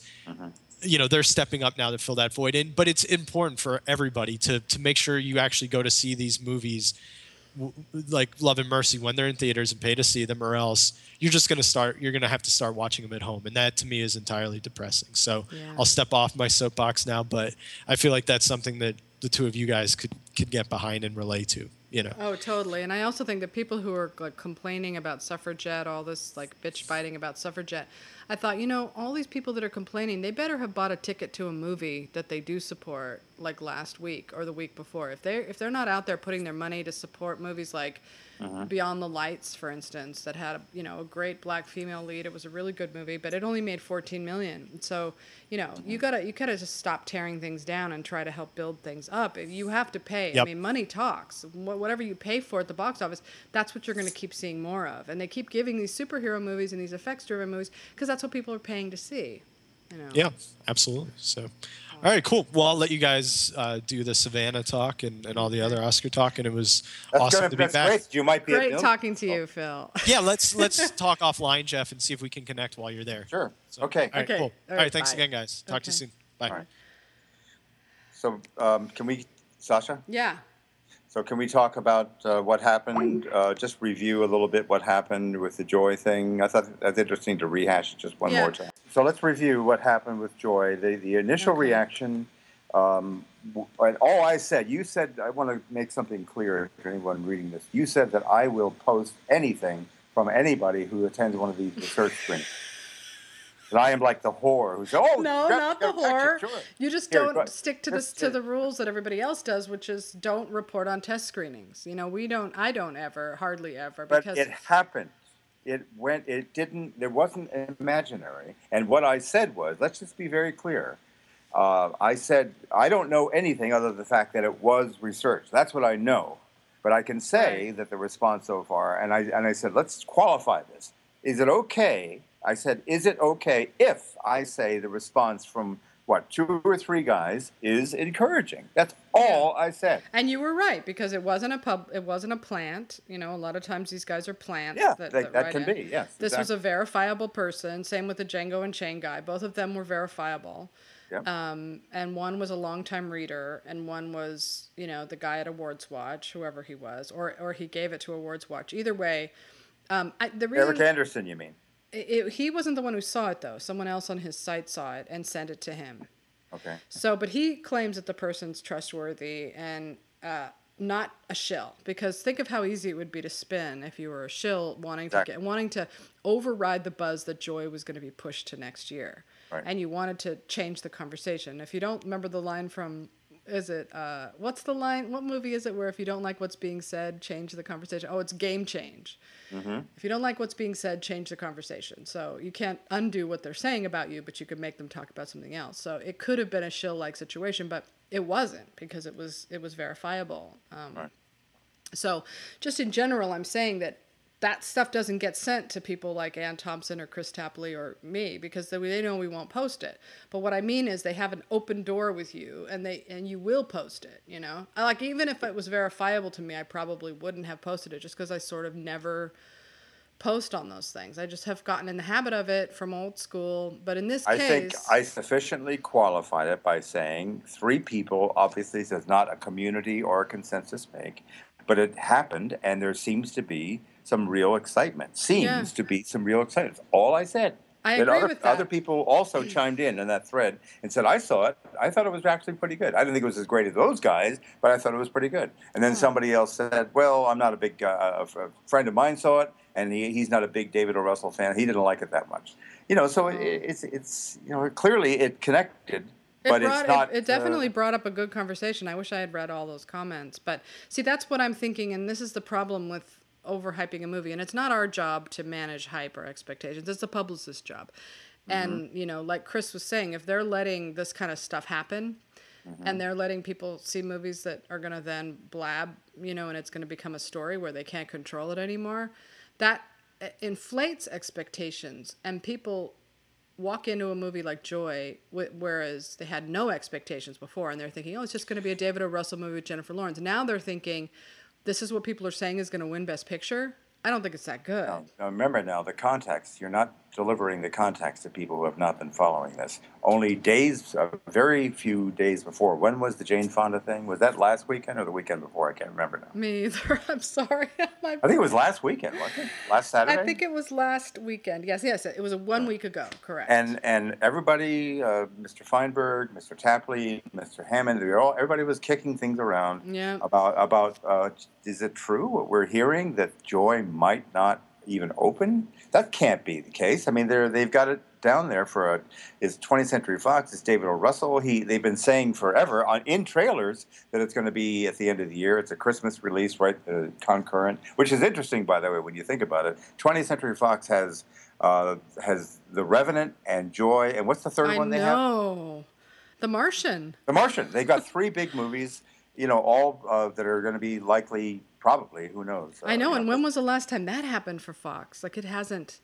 you know they're stepping up now to fill that void in but it's important for everybody to to make sure you actually go to see these movies like love and mercy when they're in theaters and pay to see them or else you're just going to start you're going to have to start watching them at home and that to me is entirely depressing so Yeah. i'll step off my soapbox now but i feel like that's something that the two of you guys could could get behind and relate to you know Oh, totally. And I also think that people who are like complaining about suffragette, all this like bitch biting about suffragette, I thought, you know, all these people that are complaining, they better have bought a ticket to a movie that they do support, like last week or the week before. If they if they're not out there putting their money to support movies like Uh-huh. Beyond the Lights, for instance, that had a you know a great black female lead, it was a really good movie, but it only made 14 million. So you know you uh-huh. gotta you gotta just stop tearing things down and try to help build things up. If You have to pay. I mean, money talks. Wh- Whatever you pay for at the box office, that's what you're going to keep seeing more of. And they keep giving these superhero movies and these effects-driven movies because that's what people are paying to see. You know. Yeah, absolutely. So, all right, cool. Well, I'll let you guys uh, do the Savannah talk and, and all the other Oscar talk, and it was That's, awesome gonna, to be that's back. great. You might be Great Bill- talking to you, Phil. Yeah, let's let's talk offline, Jeff, and see if we can connect while you're there. Sure. So, okay. All right, Okay. cool. All All right, right, thanks bye. again, guys. Talk to you soon. Bye. All right. So um, can we, Sasha? Yeah. So can we talk about uh, what happened? Uh, just review a little bit what happened with the Joy thing. I thought that's interesting to rehash it just one Yeah. more time. So let's review what happened with Joy. The the initial Okay. reaction. Um, and all I said, you said, I want to make something clear to anyone reading this. You said that I will post anything from anybody who attends one of these research screenings. That I am like the whore who says, "Oh, no, not the whore. You just Here, don't stick to this to the rules that everybody else does, which is don't report on test screenings. You know, we don't. I don't ever, hardly ever, but because it happened. It went. It didn't. There wasn't imaginary. And what I said was, let's just be very clear. Uh, I said I don't know anything other than the fact that it was research. That's what I know. But I can say Right. that the response so far, and I and I said, let's qualify this. Is it okay? I said, is it okay if I say the response from what two or three guys is encouraging? That's all I said. And you were right because it wasn't a pub. It wasn't a plant. You know, a lot of times these guys are plants. Yeah, that, that- that, that can in. be, yes, This was a verifiable person. Same with the Django Unchained guy. Both of them were verifiable. Yep. Um, and one was a longtime reader, and one was, you know, the guy at Awards Watch, whoever he was, or or he gave it to Awards Watch. Either way, um, I, the reason Erik Anderson, you mean? It, he wasn't the one who saw it though. Someone else on his site saw it and sent it to him. Okay. So, but he claims that the person's trustworthy and uh, not a shill. Because think of how easy it would be to spin if you were a shill wanting to get wanting to override the buzz that Joy was going to be pushed to next year, Right. and you wanted to change the conversation. If you don't remember the line from, is it uh, what's the line? What movie is it where if you don't like what's being said, change the conversation? Oh, it's Game Change. If you don't like what's being said, change the conversation. So you can't undo what they're saying about you, but you could make them talk about something else. So it could have been a shill like situation, but it wasn't because it was it was verifiable. Um, Right. So just in general, I'm saying that that stuff doesn't get sent to people like Anne Thompson or Kris Tapley or me because they, know we won't post it. But what I mean is they have an open door with you and they and you will post it. You know, I, like even if it was verifiable to me, I probably wouldn't have posted it just because I sort of never post on those things. I just have gotten in the habit of it from old school. But in this I case, I think I sufficiently qualified it by saying three people obviously does not a community or a consensus make, but it happened and there seems to be some real excitement. Seems Yeah. to be some real excitement. That's all I said. I But agree other, with that. other people also chimed in in that thread and said, I saw it. I thought it was actually pretty good. I didn't think it was as great as those guys, but I thought it was pretty good. And then somebody else said, Well, I'm not a big, uh, a friend of mine saw it, and he, he's not a big David O. Russell fan. He didn't like it that much. You know, so it, it's, it's, you know, clearly it connected, It, but brought, it's not. it, it definitely uh, brought up a good conversation. I wish I had read all those comments. But see, that's what I'm thinking, and this is the problem with overhyping a movie. And it's not our job to manage hype or expectations, it's the publicist's job. And, you know, like Chris was saying, if they're letting this kind of stuff happen, and they're letting people see movies that are going to then blab, you know, and it's going to become a story where they can't control it anymore, that uh, inflates expectations. And people walk into a movie like Joy, wh- whereas they had no expectations before, and they're thinking, oh, it's just going to be a David O. Russell movie with Jennifer Lawrence. Now they're thinking, this is what people are saying is going to win Best Picture. I don't think it's that good. Now, now remember now the context. You're not delivering the context to people who have not been following this. Only days, uh, very few days before. When was the Jane Fonda thing? Was that last weekend or the weekend before? I can't remember now. Me either. I'm sorry. I think it was last weekend, wasn't it? Last Saturday. I think it was last weekend. Yes, yes, it was a one week ago. Correct. and and everybody, uh, Mr. Feinberg, Mr. Tapley, Mr. Hammond, they were all everybody was kicking things around yeah, about about uh, is it true what we're hearing that Joy might not even open? That can't be the case. I mean, they're they've got it down there for a is 20th Century Fox. It's David O. Russell. He they've been saying forever on in trailers that it's going to be at the end of the year. It's a Christmas release, right? Uh, concurrent, which is interesting, by the way, when you think about it. 20th Century Fox has. Uh, has The Revenant and Joy, and what's the third I one they have? know. The Martian. The Martian. They've got three big movies, you know, all uh, that are going to be likely, probably, who knows. I uh, know. you And when was the last time that happened for Fox? Like it hasn't,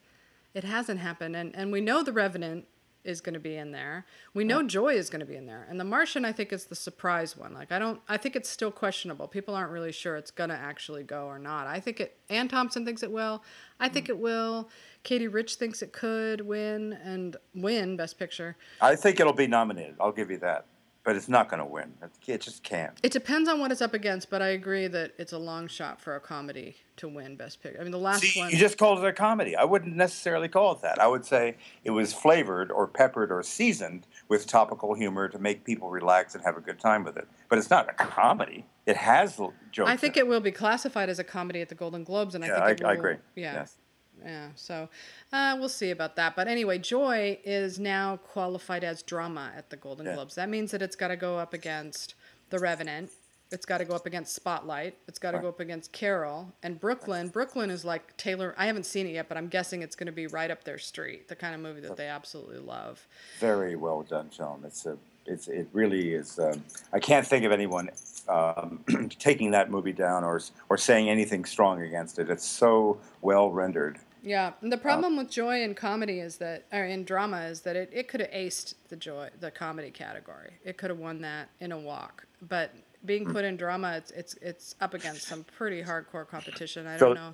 it hasn't happened. And and we know the Revenant is going to be in there. We know Joy is going to be in there. And the Martian, I think, is the surprise one. Like I don't. I think it's still questionable. People aren't really sure it's going to actually go or not. I think it. Anne Thompson thinks it will. I think it will. Katey Rich thinks it could win and win Best Picture. I think it'll be nominated. I'll give you that. But it's not going to win. It, it just can't. It depends on what it's up against, but I agree that it's a long shot for a comedy to win Best Picture. I mean, the last See, one. you just called it a comedy. I wouldn't necessarily call it that. I would say it was flavored or peppered or seasoned with topical humor to make people relax and have a good time with it. But it's not a comedy. It has jokes. I think in it will be classified as a comedy at the Golden Globes, and I Yeah, think I, it will, I agree. Yeah, Yes. Yeah. So uh, we'll see about that. But anyway, Joy is now qualified as drama at the Golden Yeah. Globes. That means that it's got to go up against The Revenant. It's got to go up against Spotlight. It's got to Right. go up against Carol and Brooklyn. Brooklyn is like Taylor. I haven't seen it yet, but I'm guessing it's going to be right up their street. The kind of movie that they absolutely love. very well done film. It's a, it's, it really is. Um, I can't think of anyone um, taking that movie down or or saying anything strong against it. It's so well rendered. Yeah, and the uh, problem with joy in comedy is that, or in drama, is that it, it could have aced the joy, the comedy category. It could have won that in a walk. But being put in drama, it's it's it's up against some pretty hardcore competition. I don't know.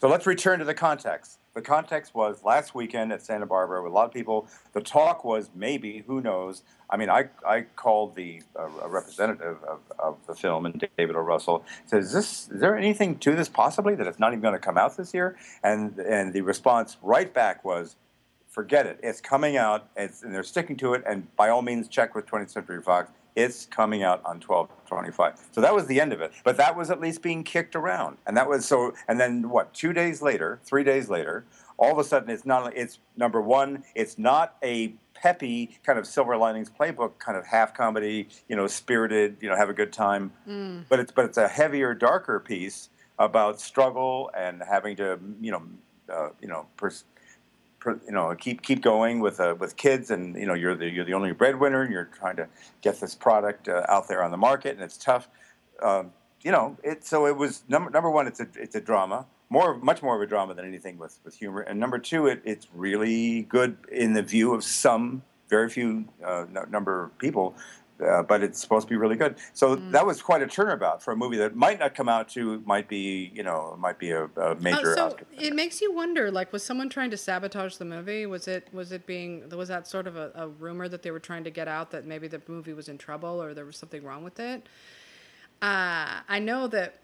So let's return to the context. The context was last weekend at Santa Barbara with a lot of people. The talk was maybe, who knows? I mean, I, I called the uh, representative of, of the film and David O. Russell said, is, this, is there anything to this possibly that it's not even going to come out this year? And, and the response right back was, forget it. It's coming out, it's, and they're sticking to it. And by all means, check with 20th Century Fox. It's coming out on 1225. So that was the end of it. But that was at least being kicked around. And that was so, and then what, two days later, three days later, all of a sudden it's not, it's number one, it's not a peppy kind of silver linings playbook kind of half comedy, you know, spirited, you know, have a good time. But it's, but it's a heavier, darker piece about struggle and having to, you know, uh, you know, pers- per- you know keep keep going with uh, with kids and you know you're the you're the only breadwinner and you're trying to get this product uh, out there on the market and it's tough. Um, you know it so it was number number one it's a it's a drama more much more of a drama than anything with with humor. And number two it, it's really good in the view of some very few uh, number of people uh, but it's supposed to be really good. So that was quite a turnabout for a movie that might not come out to might be you know might be a, a major. Oh, so Oscar it makes you wonder, like, was someone trying to sabotage the movie? Was it was it being was that sort of a, a rumor that they were trying to get out that maybe the movie was in trouble or there was something wrong with it? Uh, I know that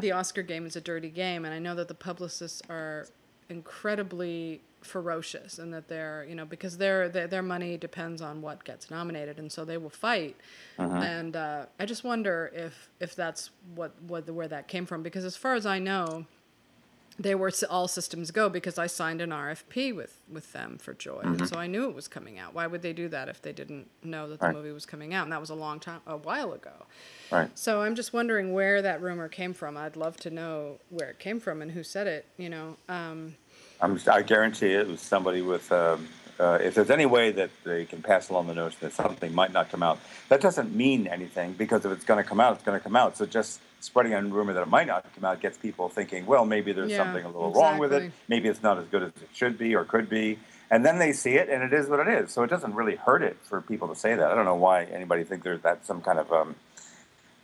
the Oscar game is a dirty game, and I know that the publicists are incredibly ferocious, and that they're you know because their their, their money depends on what gets nominated, and so they will fight. And uh, I just wonder if if that's what what where that came from, because as far as I know, they were all systems go because I signed an RFP with with them for Joy, and so I knew it was coming out. Why would they do that if they didn't know that the Right. movie was coming out? And that was a long time, a while ago. right. So I'm just wondering where that rumor came from. I'd love to know where it came from and who said it. You know, um, I'm, I guarantee it was somebody with. Um, uh, if there's any way that they can pass along the notion that something might not come out, that doesn't mean anything because if it's going to come out, it's going to come out. So just spreading a rumor that it might not come out gets people thinking, well, maybe there's Yeah, something a little wrong with it. Maybe it's not as good as it should be or could be. And then they see it, and it is what it is. So it doesn't really hurt it for people to say that. I don't know why anybody thinks there's that some kind of, um,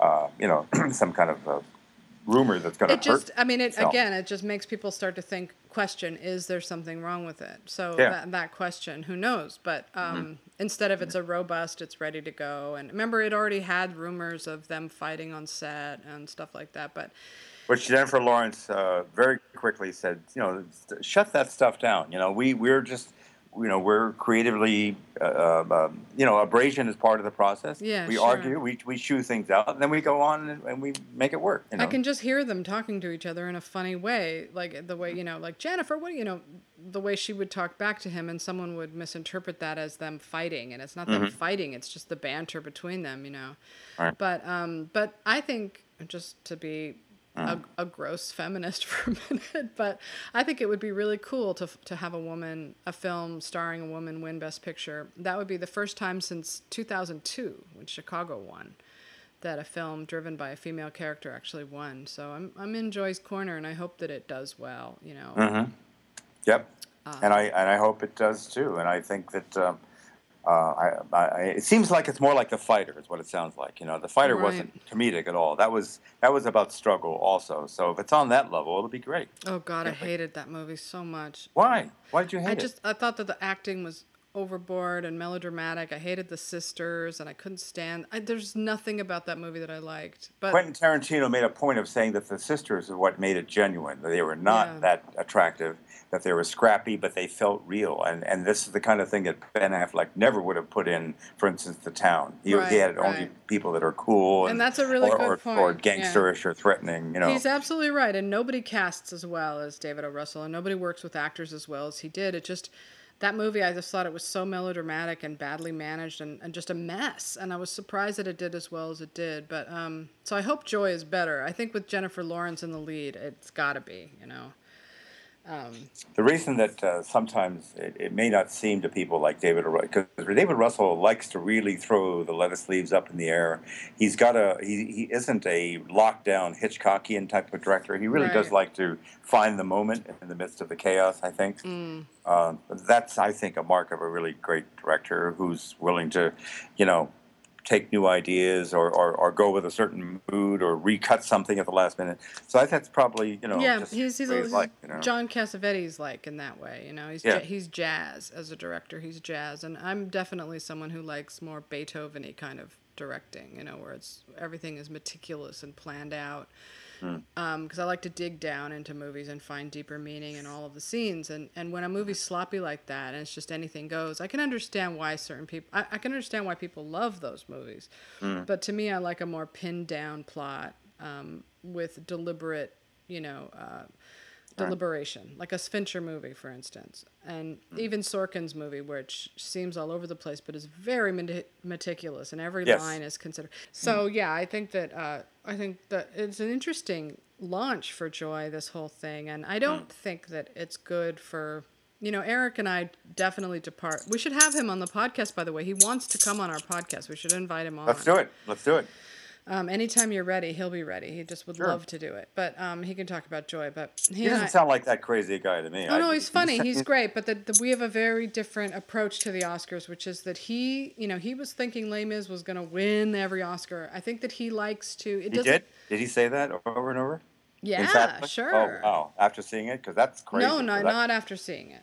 uh, you know, some kind of uh, rumor that's going to it hurt. just i mean it again it just makes people start to think question is there something wrong with it so Yeah. that, that question who knows but um, instead of it's a robust it's ready to go and remember it already had rumors of them fighting on set and stuff like that but Which Jennifer Lawrence uh, very quickly said, you know, shut that stuff down. You know, we we're just, you know, we're creatively, uh, um, you know, abrasion is part of the process. Yeah, we sure. argue, we we chew things out, and then we go on and, and we make it work. You know? I can just hear them talking to each other in a funny way, like the way you know, like Jennifer, what do you know, the way she would talk back to him, and someone would misinterpret that as them fighting, and it's not them fighting; it's just the banter between them, you know. Right. But um, but I think just to be a, a gross feminist for a minute, but I think it would be really cool to to have a woman, a film starring a woman, win Best Picture. That would be the first time since 2002 when Chicago won that a film driven by a female character actually won. So I'm I'm in Joy's corner, and I hope that it does well. You know, Mm-hmm. Yep. Uh, and I and I hope it does too. And I think that um, uh, I, I, it seems like it's more like the fighter is what it sounds like. You know, the fighter Right. wasn't comedic at all. That was that was about struggle also. So if it's on that level, it'll be great. oh God, I hated that movie so much. Why? Why did you hate I it? just I thought that the acting was overboard and melodramatic. I hated the sisters, and I couldn't stand. I, there's nothing about that movie that I liked. But Quentin Tarantino made a point of saying that the sisters are what made it genuine. That they were not Yeah. that attractive. That they were scrappy, but they felt real. And and this is the kind of thing that Ben Affleck never would have put in. For instance, The Town. He, Right, he had only right. people that are cool And that's a really or, good or, point, or yeah. gangsterish or threatening. You know. He's absolutely right, and nobody casts as well as David O. Russell, and nobody works with actors as well as he did. It just that movie, I just thought it was so melodramatic and badly managed, and, and just a mess. And I was surprised that it did as well as it did. But um, so I hope Joy is better. I think with Jennifer Lawrence in the lead, it's got to be. You know, um, The reason that uh, sometimes it, it may not seem to people like David, because David Russell likes to really throw the lettuce leaves up in the air. He's got a he, he isn't a lockdown Hitchcockian type of director. He really does like to find the moment in the midst of the chaos. I think Mm. uh, that's I think a mark of a really great director who's willing to, you know. Take new ideas, or, or, or go with a certain mood, or recut something at the last minute. So I think that's probably you know yeah, just he's he's, the way a, he's like, you know. John Cassavetes like in that way. You know, he's Yeah. ja- he's jazz as a director. He's jazz, and I'm definitely someone who likes more Beethoven-y kind of directing. You know, where it's everything is meticulous and planned out. Because I like to dig down into movies and find deeper meaning in all of the scenes. And and when a movie's sloppy like that and it's just anything goes, I can understand why certain people. I, I can understand why people love those movies. Hmm. But to me, I like a more pinned down plot um, with deliberate, you know, uh, deliberation, like a Fincher movie, for instance, and hmm. even Sorkin's movie, which seems all over the place, but is very meticulous, and every Yes. line is considered. Hmm. So yeah, I think that uh, I think that it's an interesting launch for Joy, this whole thing, and I don't hmm. think that it's good for. You know, Erik and I definitely depart. We should have him on the podcast, by the way. He wants to come on our podcast. We should invite him on. Let's do it. Let's do it. Um, anytime you're ready, he'll be ready. He just would Sure. love to do it. But um, he can talk about joy. But he, He doesn't I, sound like that crazy guy to me. Oh I- no, he's funny. He's great, but the, the, we have a very different approach to the Oscars, which is that he, you know, he was thinking Les Mis was going to win every Oscar. I think that he likes to. It He did? Did he say that over and over? Yeah, sure. Oh, wow. After seeing it? Because that's crazy. No, no, That- not after seeing it.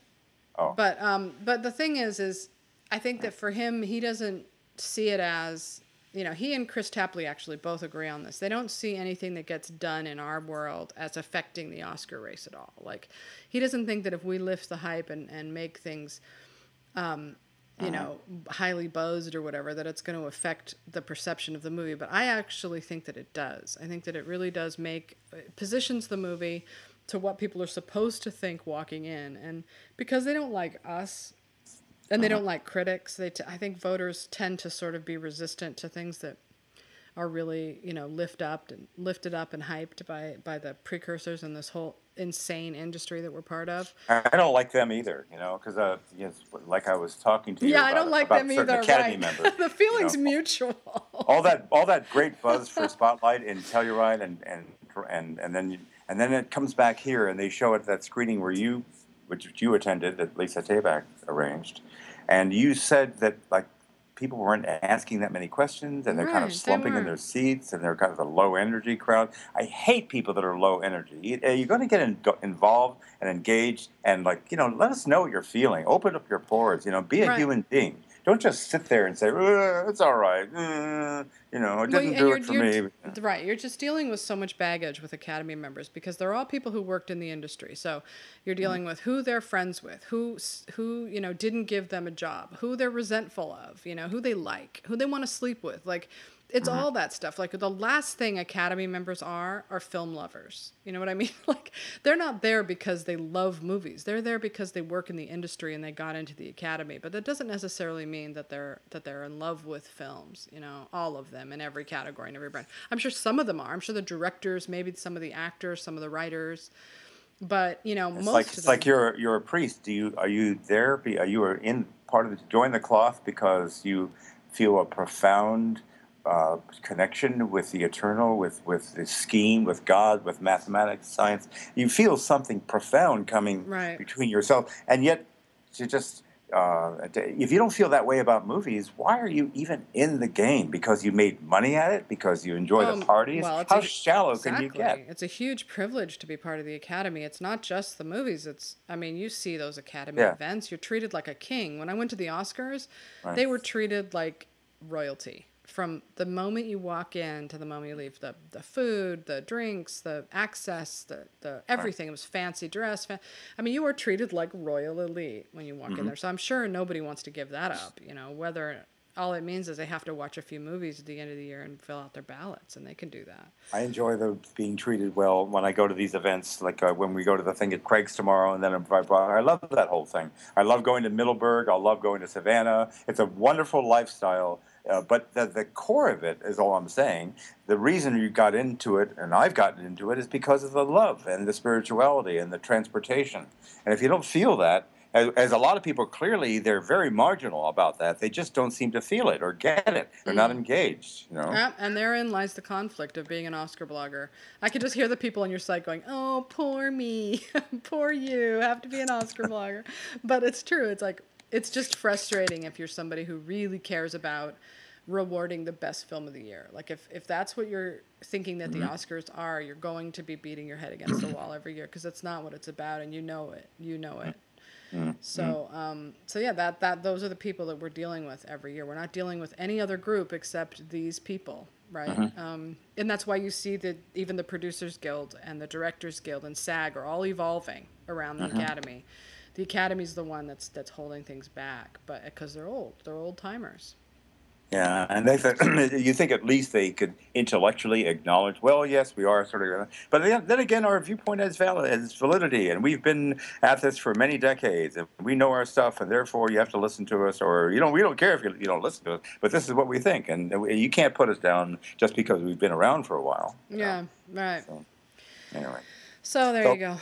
Oh. But um, but the thing is, is I think that for him, he doesn't see it as you know. He and Kris Tapley actually both agree on this. They don't see anything that gets done in our world as affecting the Oscar race at all. Like he doesn't think that if we lift the hype and and make things. Um, you know, highly buzzed or whatever, that it's going to affect the perception of the movie. But I actually think that it does. I think that it really does make positions the movie to what people are supposed to think walking in, and because they don't like us, and they don't like critics, they t- I think voters tend to sort of be resistant to things that are really you know lift up and lifted up and hyped by by the precursors in this whole insane industry that we're part of. I don't like them either, you know, because uh, yes, like I was talking to you Yeah, about, I don't like them either. Academy right? members. the feeling's you know. mutual. all that all that great buzz for Spotlight and Telluride and and and and then you, and then it comes back here and they show it at that screening where you which you attended that Lisa Taback arranged, and you said that like people weren't asking that many questions, and they're kind of slumping in their seats, and they're kind of a low energy crowd. I hate people that are low energy. You- You're going to get in, involved and engaged, and like you know, let us know what you're feeling. Open up your pores. You know, be a Right. human being. Don't just sit there and say, "Uh, "It's all right." Uh, you know, it Well, didn't and do you're- it for me. Right, you're just dealing with so much baggage with Academy members because they're all people who worked in the industry. So you're dealing with who they're friends with, who who you know didn't give them a job, who they're resentful of, you know, who they like, who they want to sleep with. Like it's uh-huh. all that stuff. Like the last thing Academy members are are film lovers. You know what I mean? Like they're not there because they love movies. They're there because they work in the industry and they got into the Academy. But that doesn't necessarily mean that they're that they're in love with films. You know, all of them in every category and every brand. I'm sure some of them are. I'm sure the directors, maybe some of the actors, some of the writers. But you know, It's most like of it's like you're you're a priest. Do you are you there? Are you in part of the join the cloth because you feel a profound uh, connection with the eternal, with with the scheme, with God, with mathematics, science. You feel something profound coming Right. between yourself, and yet you just. Uh, if you don't feel that way about movies, why are you even in the game? Because you made money at it? Because you enjoy Um, the parties? well, How a- shallow can you get? It's a huge privilege to be part of the academy. It's not just the movies. It's I mean, you see those academy Yeah. events, you're treated like a king. When I went to the Oscars, Right. they were treated like royalty. From the moment you walk in to the moment you leave, the the food, the drinks, the access, the, the everything. It was fancy dress. I mean, you were treated like royal elite when you walk Mm-hmm. in there. So I'm sure nobody wants to give that up. You know, whether all it means is they have to watch a few movies at the end of the year and fill out their ballots, and they can do that. I enjoy the being treated well when I go to these events, like uh, when we go to the thing at Craig's tomorrow, and then I love that whole thing. I love going to Middleburg. I love going to Savannah. It's a wonderful lifestyle. Uh, but the, the core of it is all I'm saying. The reason you got into it, and I've gotten into it, is because of the love and the spirituality and the transportation. And if you don't feel that, as, as a lot of people clearly, they're very marginal about that. They just don't seem to feel it or get it. They're not engaged. You know. Yeah, and therein lies the conflict of being an Oscar blogger. I could just hear the people on your site going, "Oh, poor me, poor you, have to be an Oscar blogger." But it's true. It's like it's just frustrating if you're somebody who really cares about rewarding the best film of the year. Like if if that's what you're thinking that the Oscars are, you're going to be beating your head against the wall every year because that's not what it's about, and you know it. You know it. So, um, so yeah, that that those are the people that we're dealing with every year. We're not dealing with any other group except these people, right? Um, and that's why you see that even the Producers Guild and the Directors Guild and SAG are all evolving around the Academy. The Academy's the one that's that's holding things back, but because they're old, they're old timers. Yeah, and they th- you think at least they could intellectually acknowledge, well, yes, we are sort of, but then, then again, our viewpoint has valid, has validity, and we've been at this for many decades, and we know our stuff, and therefore you have to listen to us, or you don't, we don't care if you, you don't listen to us, but this is what we think, and you can't put us down just because we've been around for a while. you know? Yeah, right. So, anyway. So there So- you go.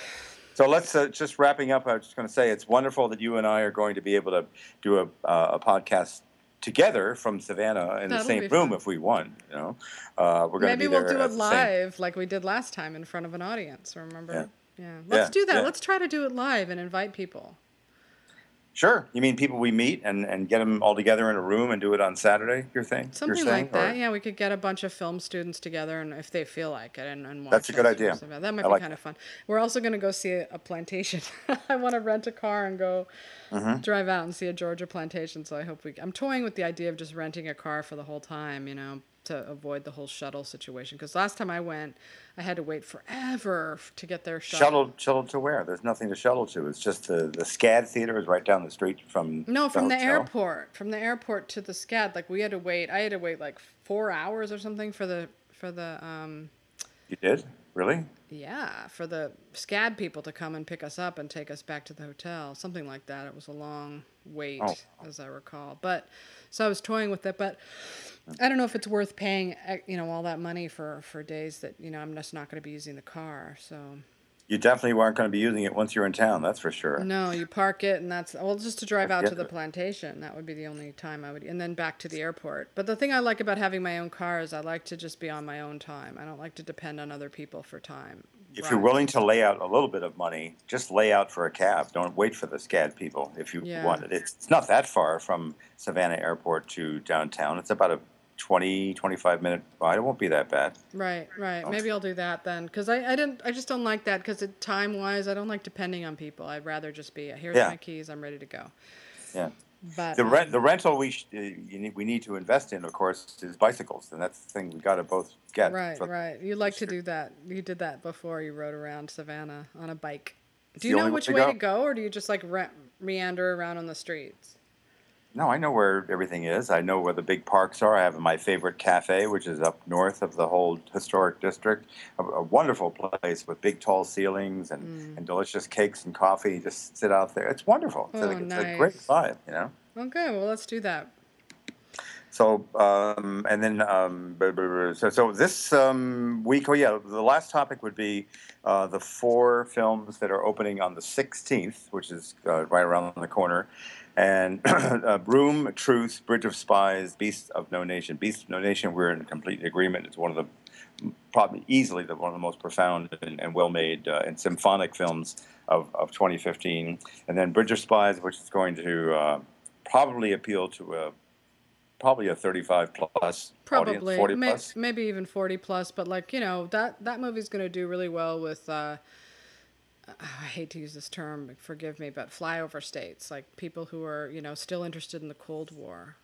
So let's uh, just wrapping up. I was just going to say it's wonderful that you and I are going to be able to do a, uh, a podcast together from Savannah in That'll the same room fun. if we want. You know, uh, we're going to Maybe we'll do it the same- live like we did last time in front of an audience. Remember? Yeah. Let's Yeah, do that. yeah. Let's try to do it live and invite people. Sure. You mean people we meet and, and get them all together in a room and do it on Saturday? Your thing? you're Something saying? like that. Or- Yeah, we could get a bunch of film students together, and if they feel like it, and, and watch. That's a good idea. That might I be like kind of fun. We're also going to go see a, a plantation. I want to rent a car and go Mm-hmm. drive out and see a Georgia plantation. So I hope we. I'm toying with the idea of just renting a car for the whole time. You know, to avoid the whole shuttle situation. Because last time I went, I had to wait forever to get their shuttle. Shuttle, shuttle to where? There's nothing to shuttle to. It's just the the SCAD theater is right down the street from. No, from the, hotel. airport. From the airport to the SCAD. Like we had to wait. I had to wait like four hours or something for the for the um You did really? yeah for the SCAD people to come and pick us up and take us back to the hotel. Something like that. It was a long wait, Oh. as I recall. But so I was toying with it, but. I don't know if it's worth paying, eh, you know, all that money for, for days that you know I'm just not going to be using the car. So You definitely weren't going to be using it once you're in town. That's for sure. No, you park it, and that's well, just to drive out to the plantation. That would be the only time I would, and then back to the airport. But the thing I like about having my own car is I like to just be on my own time. I don't like to depend on other people for time If you're willing to lay out a little bit of money, just lay out for a cab. Don't wait for the SCAD people if you Yeah. want it. It's, it's not that far from Savannah Airport to downtown. It's about a 20, 25 minute ride. It won't be that bad. Right, right. Oh. Maybe I'll do that then, because I, I didn't, I just don't like that because time wise, I don't like depending on people. I'd rather just be here's Yeah. my keys, I'm ready to go. Yeah. But The um, rent, the rental we sh- you need, we need to invest in, of course, is bicycles, and that's the thing we got to both get. Right, right. You like to do that. You did that before. You rode around Savannah on a bike. Do you know only way which to way go. to go, or do you just like re- meander around on the streets? No, I know where everything is. I know where the big parks are. I have my favorite cafe, which is up north of the whole historic district. A, a wonderful place with big, tall ceilings and, and delicious cakes and coffee. You just sit out there. It's wonderful. It's, Oh, a, it's a great vibe, you know. Okay, well let's do that. So, um, and then, um, so, so this um, week, oh yeah, the last topic would be uh, the four films that are opening on the 16th, which is uh, right around the corner. And uh, Room, Truth, Bridge of Spies, Beast of No Nation. Beast of No Nation, we're in complete agreement. It's one of the, probably easily the, one of the most profound and, and well made uh, and symphonic films of, of 2015. And then Bridge of Spies, which is going to uh, probably appeal to a probably a 35 plus Probably, audience, 40 may- plus. maybe even forty plus. But like you know, that that movie's going to do really well with. I hate to use this term, forgive me, but flyover states, like people who are you know still interested in the Cold War.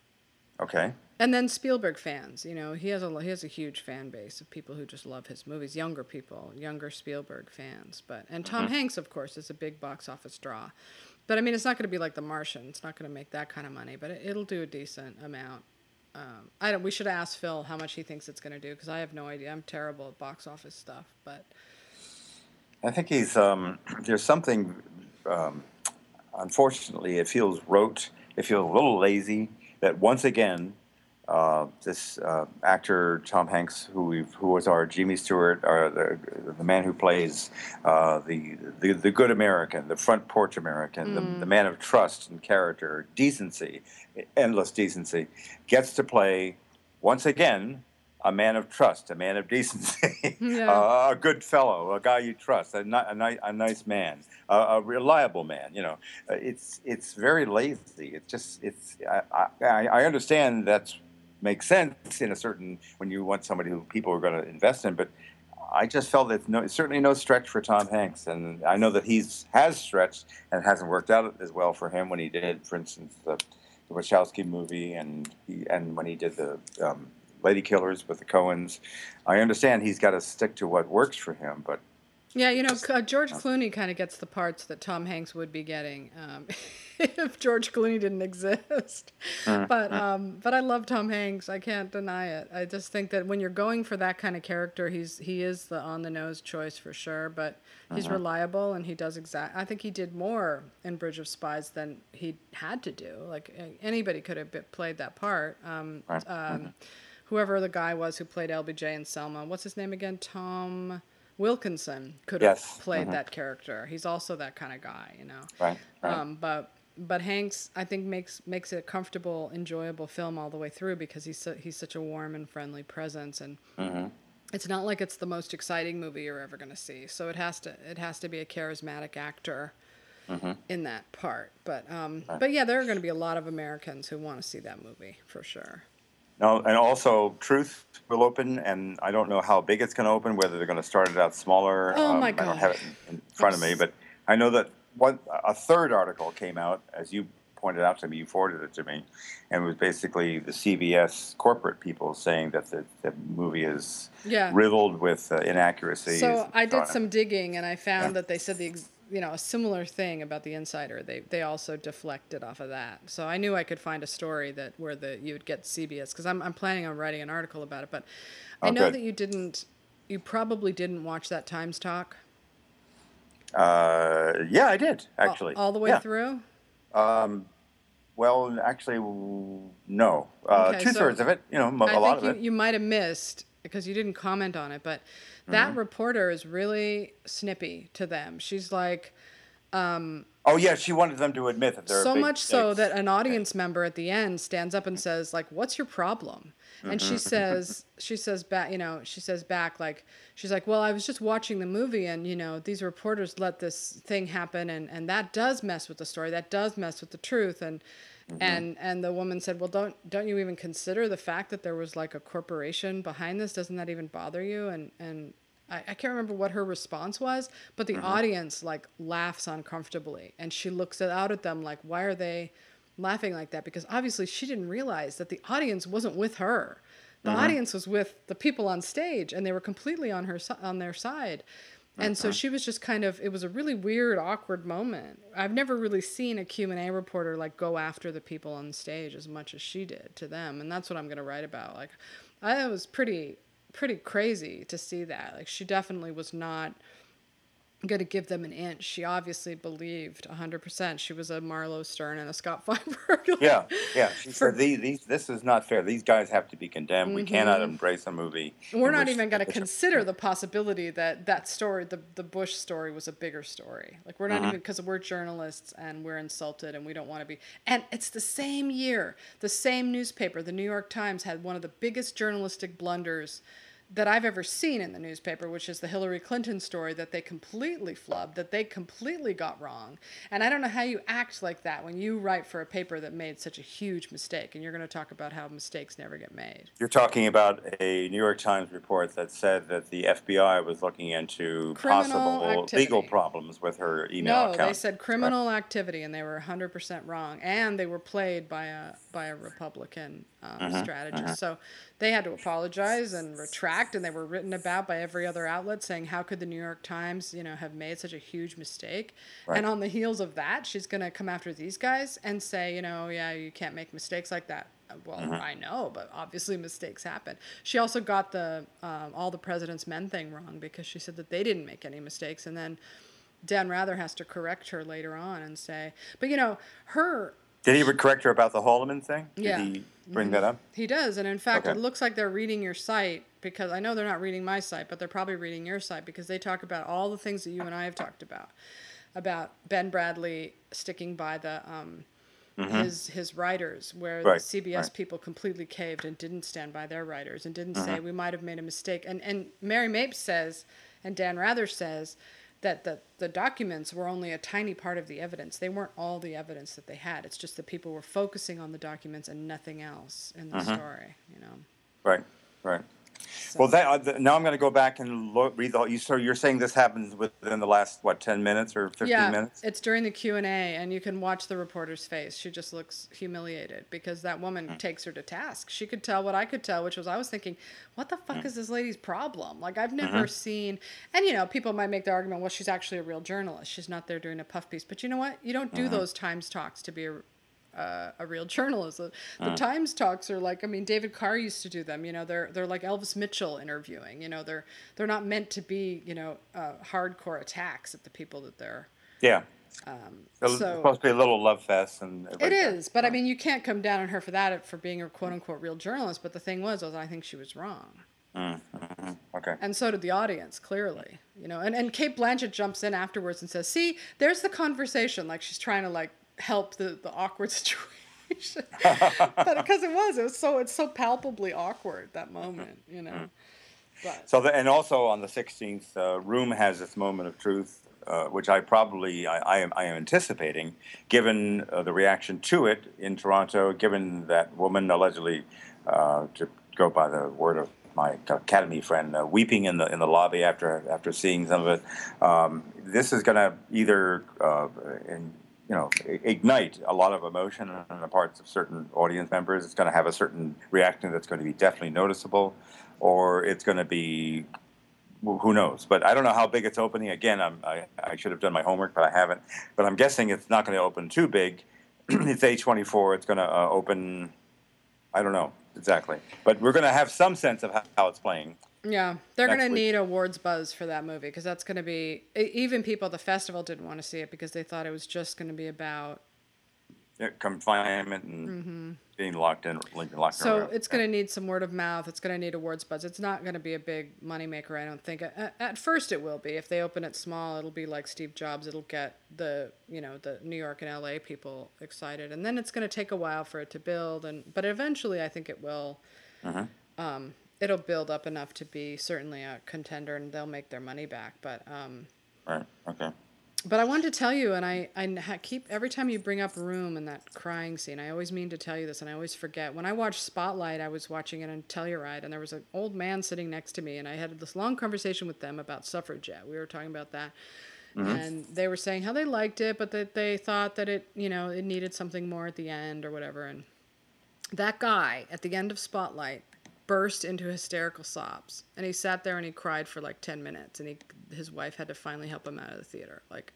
Okay. And then Spielberg fans, you know, he has a he has a huge fan base of people who just love his movies, younger people, younger Spielberg fans. But and Tom Hanks, of course, is a big box office draw. But I mean, it's not going to be like The Martian. It's not going to make that kind of money, but it, it'll do a decent amount. Um, I don't. We should ask Phil how much he thinks it's going to do because I have no idea. I'm terrible at box office stuff. But I think he's, um, there's something, um, unfortunately, it feels rote, it feels a little lazy that once again, uh, this uh, actor Tom Hanks, who we've, who was our Jimmy Stewart, or the, the man who plays uh, the, the the good American, the front porch American, the, the man of trust and character, decency, endless decency, gets to play once again a man of trust, a man of decency, Yeah. uh, a good fellow, a guy you trust, a, ni- a, ni- a nice man, a, a reliable man. You know, Uh, it's it's very lazy. It's just it's I, I, I understand that makes sense in a certain when you want somebody who people are going to invest in, but I just felt that no, certainly no stretch for Tom Hanks, and I know that he's has stretched and hasn't worked out as well for him when he did, for instance, the, the Wachowski movie, and he and when he did the um, Ladykillers with the Coens. I understand he's got to stick to what works for him, but yeah, you know, uh, George Clooney kind of gets the parts that Tom Hanks would be getting um, if George Clooney didn't exist. But um, but I love Tom Hanks. I can't deny it. I just think that when you're going for that kind of character, he's he is the on the nose choice for sure. But he's reliable and he does exact. I think he did more in Bridge of Spies than he had to do. Like anybody could have played that part. Um, Right. Whoever the guy was who played LBJ and Selma, what's his name again? Tom Wilkinson could have Yes. played Mhm. that character. He's also that kind of guy, you know. right, right. Um, but but Hanks, I think makes makes it a comfortable, enjoyable film all the way through because he's su- he's such a warm and friendly presence, and Mm-hmm. it's not like it's the most exciting movie you're ever going to see. So it has to it has to be a charismatic actor Mm-hmm. in that part. But um, but yeah, there are going to be a lot of Americans who want to see that movie for sure. No, and also Truth will open, and I don't know how big it's going to open. Whether they're going to start it out smaller. Oh, um, my I don't have it in in front of me, but I know that one a third article came out, as you pointed out to me. You forwarded it to me, and it was basically the CBS corporate people saying that the, the movie is Yeah. riddled with uh, inaccuracies. So I did some digging and I found Yeah. that they said the ex- you know a similar thing about the insider. They they also deflected off of that. So I knew I could find a story that where the you would get CBS because I'm I'm planning on writing an article about it. But I know that you didn't. You probably didn't watch that Times talk Uh, yeah, I did actually all, the way Yeah. through. Um, well, actually, no. Uh, Okay, Two so thirds of it. You know, mo- I a lot think of you, it. you might have missed because you didn't comment on it, but that Mm-hmm. reporter is really snippy to them. She's like, oh yeah, she wanted them to admit that they're so big much so that an audience member at the end stands up and says like what's your problem? And she says she says back you know she says back like she's like well i was just watching the movie and you know these reporters let this thing happen and and that does mess with the story. That does mess with the truth. And Mm-hmm. and and the woman said well don't don't you even consider the fact that there was like a corporation behind this doesn't that even bother you and and I, I can't remember what her response was, but the mm-hmm. audience like laughs uncomfortably, and she looks out at them like, "Why are they laughing like that?" Because obviously she didn't realize that the audience wasn't with her. The mm-hmm. audience was with the people on stage, and they were completely on her on their side. And so she was just kind of. It was a really weird, awkward moment. I've never really seen a Q and A reporter like go after the people on stage as much as she did to them, and that's what I'm going to write about. Like, I it was pretty pretty crazy to see that. Like she definitely was not going to give them an inch. She obviously believed 100%. She was a Marlow Stern and a Scott Feinberg. Yeah, yeah. She For- said, these, these, "This is not fair. These guys have to be condemned. We cannot embrace a movie." Mm-hmm. We're not which- even going to consider the possibility that that story, the, the Bush story, was a bigger story. Like, we're not even, because we're journalists and we're insulted and we don't want to be. And it's the same year, the same newspaper, the New York Times, had one of the biggest journalistic blunders that I've ever seen in the newspaper, which is the Hillary Clinton story that they completely flubbed, that they completely got wrong. And I don't know how you act like that when you write for a paper that made such a huge mistake. And you're going to talk about how mistakes never get made. You're talking about a New York Times report that said that the FBI was looking into Criminal possible activity. legal problems with her email No, account. they said criminal activity, and they were 100% wrong. And they were played by a by a Republican um, Mm-hmm, strategist. So they had to apologize and retract, and they were written about by every other outlet saying, "How could the New York Times, you know, have made such a huge mistake?" Right. And on the heels of that, she's going to come after these guys and say, "You know, yeah, you can't make mistakes like that." Well, Mm-hmm. I know, but obviously mistakes happen. She also got the um, all the president's men thing wrong because she said that they didn't make any mistakes, and then Dan Rather has to correct her later on and say, but you know, her Did he correct her about the Haldeman thing? Did Yeah. Mm-hmm. he bring that up? he does, and in fact, Okay. it looks like they're reading your site because I know they're not reading my site, but they're probably reading your site because they talk about all the things that you and I have talked about, about Ben Bradlee sticking by the um, his his writers, where Mm-hmm. Right, the CBS right. people completely caved and didn't stand by their writers and didn't Mm-hmm. say we might have made a mistake. And and Mary Mapes says, and Dan Rather says. That the, the documents were only a tiny part of the evidence. They weren't all the evidence that they had. It's just that people were focusing on the documents and nothing else in the Mm-hmm. story, you know. Right, right. So- Well, that, uh, now I'm going to go back and lo- read the. You so you're saying this happens within the last what ten minutes or fifteen yeah, minutes? it's during the Q and A, and you can watch the reporter's face. She just looks humiliated because that woman Mm. takes her to task. She could tell what I could tell, which was I was thinking, what the Mm. fuck is this lady's problem? Like I've never Mm-hmm. seen, and you know, people might make the argument, well, she's actually a real journalist. She's not there doing a puff piece. But you know what? You don't do Mm-hmm. those Times talks to be a uh, a real journalist. The, Mm. Times talks are like I mean David Carr used to do them. You know they're they're like Elvis Mitchell interviewing. You know they're they're not meant to be you know uh, hardcore attacks at the people that they're. Yeah. it's so- supposed to be a little love fest, and It is, but I mean you can't come down on her for that for being a quote unquote real journalist. But the thing was, was I think she was wrong. Okay. And so did the audience, clearly. You know, and, and Cate Blanchett jumps in afterwards and says, See, there's the conversation. Like she's trying to like help the, the awkward situation. but because it was, it was so it's so palpably awkward that moment, you know. But So, the, and also on the 16th, uh, Room has its moment of truth, uh, which I probably I, I am I am anticipating, given uh, the reaction to it in Toronto, given that woman allegedly, uh, to go by the word of my academy friend, uh, weeping in the in the lobby after after seeing some of it. Um, this is going to either uh, in, you know ignite a lot of emotion on the parts of certain audience members. It's going to have a certain reaction that's going to be definitely noticeable, or it's going to be who knows? But I don't know how big it's opening. Again, I, I should have done my homework, but I haven't. But I'm guessing it's not going to open too big. it's A24. It's going to uh, open. I don't know exactly, but we're going to have some sense of how, how it's playing. Yeah, they're going to need awards buzz for that movie because that's going to be even people at the festival didn't want to see it because they thought it was just going to be about Yeah, confinement and being locked in, locked. So around. it's going to need some word of mouth. It's going to need awards buzz. It's not going to be a big moneymaker, I don't think. At, at first, it will be. If they open it small, it'll be like Steve Jobs. It'll get the you know the New York and L.A. people excited, and then it's going to take a while for it to build. And but eventually, I think it will. Uh-huh. Um, it'll build up enough to be certainly a contender, and they'll make their money back. But um, Right. Okay. but I wanted to tell you, and I, I keep every time you bring up Room and that crying scene, I always mean to tell you this, and I always forget. When I watched Spotlight, I was watching it on Telluride, and there was an old man sitting next to me, and I had this long conversation with them about suffragette. We were talking about that, and they were saying how they liked it, but that they thought that it, you know, it needed something more at the end or whatever. And that guy at the end of Spotlight burst into hysterical sobs, and he sat there and he cried for like ten minutes, and he his wife had to finally help him out of the theater. Like,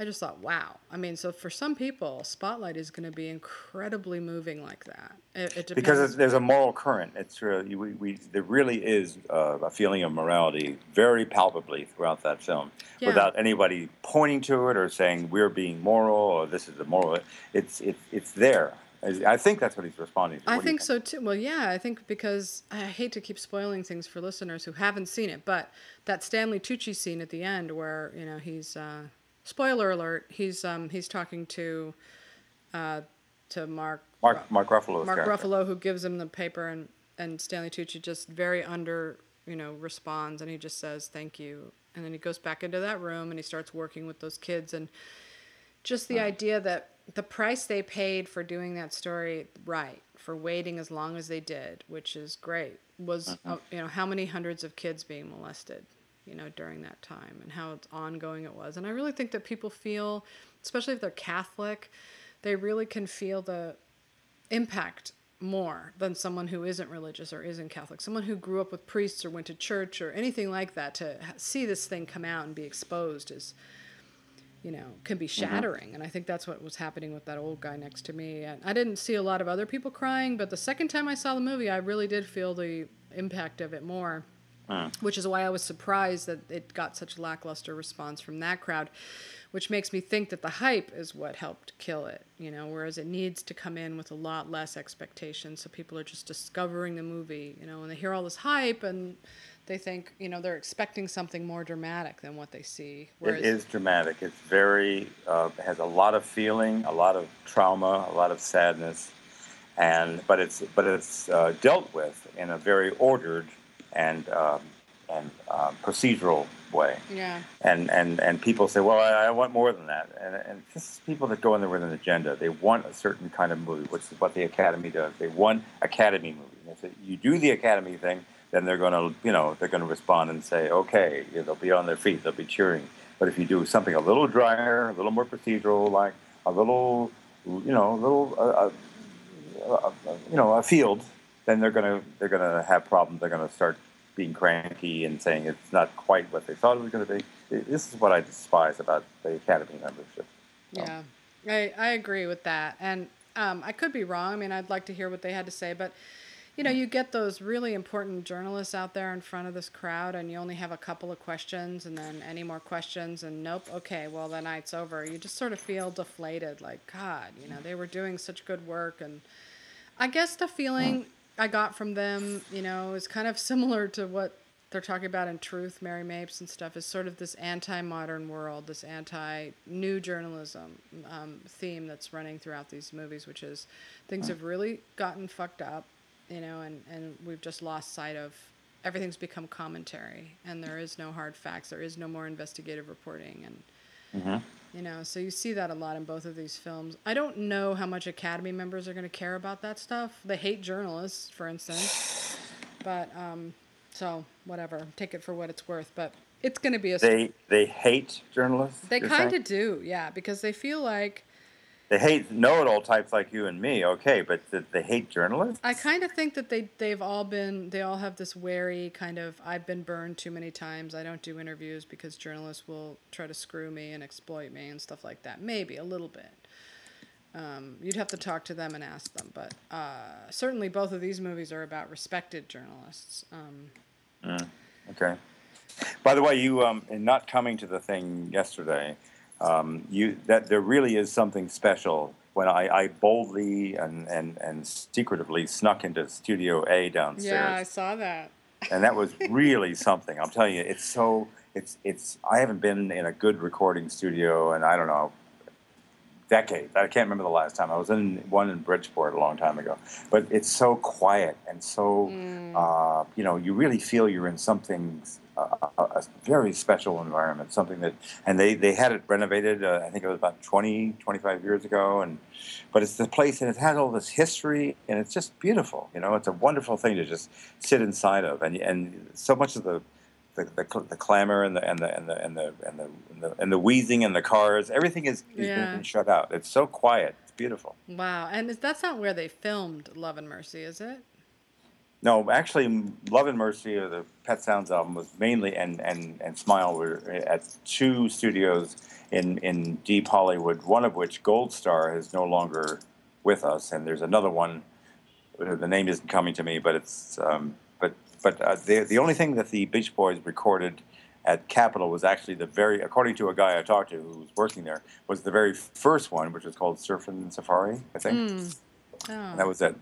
I just thought, wow. I mean, so for some people, Spotlight is going to be incredibly moving like that. It, it depends. Because there's a moral current. It's really we, we there really is uh, a feeling of morality very palpably throughout that film, Yeah. without anybody pointing to it or saying we're being moral or this is the moral. It's it's it's there. I think that's what he's responding to. I What you think so too. Well, yeah, I think because I hate to keep spoiling things for listeners who haven't seen it, but that Stanley Tucci scene at the end where you know he's uh, spoiler alert he's um, he's talking to uh, to Mark Mark Mark Ruffalo's Mark character. Ruffalo who gives him the paper and and Stanley Tucci just very under you know responds and he just says thank you and then he goes back into that room and he starts working with those kids and just the idea that the price they paid for doing that story right for waiting as long as they did which is great was uh, you know how many hundreds of kids being molested you know during that time and how ongoing it was and i really think that people feel especially if they're catholic they really can feel the impact more than someone who isn't religious or isn't Catholic. Someone who grew up with priests or went to church or anything like that to see this thing come out and be exposed is, you know, can be mm-hmm. shattering. And I think that's what was happening with that old guy next to me. And I didn't see a lot of other people crying, but the second time I saw the movie, I really did feel the impact of it more. Which is why I was surprised that it got such lackluster response from that crowd, which makes me think that the hype is what helped kill it, you know, whereas it needs to come in with a lot less expectation so people are just discovering the movie, you know, and they hear all this hype and they think, you know, they're expecting something more dramatic than what they see. Whereas It is dramatic. It's very uh, has a lot of feeling, a lot of trauma, a lot of sadness, and but it's but it's uh, dealt with in a very ordered and um, and uh, procedural way. Yeah. And and and people say, well, I, I want more than that. And and this is people that go in there with an agenda. They want a certain kind of movie, which is what the Academy does. They want Academy movie. And if you do the Academy thing, then they're going to, you know, they're going to respond and say, okay, they'll be on their feet, they'll be cheering. But if you do something a little drier, a little more procedural, like a little, you know, a little, uh, uh, uh, you know, a field, then they're going to they're going to have problems. They're going to start being cranky and saying it's not quite what they thought it was going to be. This is what I despise about the Academy membership. Yeah, I, I agree with that. And um, I could be wrong. I mean, I'd like to hear what they had to say. But, you know, you get those really important journalists out there in front of this crowd, and you only have a couple of questions, and then any more questions, and nope, okay, well, the night's over. You just sort of feel deflated. Like, God, you know, they were doing such good work. And I guess the feeling I got from them, you know, is kind of similar to what they're talking about in Truth, Mary Mapes and stuff, is sort of this anti-modern world, this anti-new journalism um, theme that's running throughout these movies, which is things have really gotten fucked up, you know, and, and we've just lost sight of everything's become commentary, and there is no hard facts, there is no more investigative reporting, and you know, so you see that a lot in both of these films. I don't know how much Academy members are going to care about that stuff. They hate journalists, for instance. But um, so whatever, take it for what it's worth. But it's going to be a. They they hate journalists. they kind of do, yeah, because they feel like They hate know-it-all types like you and me. Okay, but th- they hate journalists. I kind of think that they they've all been they all have this wary kind of I've been burned too many times. I don't do interviews because journalists will try to screw me and exploit me and stuff like that. Maybe a little bit. Um, you'd have to talk to them and ask them, but uh, certainly both of these movies are about respected journalists. Um, Okay. By the way, you um, in not coming to the thing yesterday, um, you that there really is something special when I, I boldly and, and, and secretively snuck into Studio A downstairs Yeah, I saw that. and that was really something. I'm telling you, it's so it's it's. I haven't been in a good recording studio, and I don't know, decades. I can't remember the last time I was in one in Bridgeport a long time ago. But it's so quiet and so, uh, you know, you really feel you're in something. A, a very special environment, something that, and they, they had it renovated. Uh, I think it was about 20, 25 years ago, and but it's the place, and it has all this history, and it's just beautiful. You know, it's a wonderful thing to just sit inside of, and and so much of the the, the, the clamor and the and the and the and the and the, and the, and the wheezing and the cars, everything is, is Yeah. being shut out. It's so quiet. It's beautiful. Wow, and is- that's not where they filmed Love and Mercy, is it? No, actually, Love and Mercy, or the Pet Sounds album, was mainly and and and Smile were at two studios in in deep Hollywood. One of which Gold Star is no longer with us, and there's another one. uh, The name isn't coming to me, but it's um, but but uh, the the only thing that the Beach Boys recorded at Capitol was actually the very, according to a guy I talked to who was working there, was the very first one, which was called Surfing Safari, I think. Oh. That was it.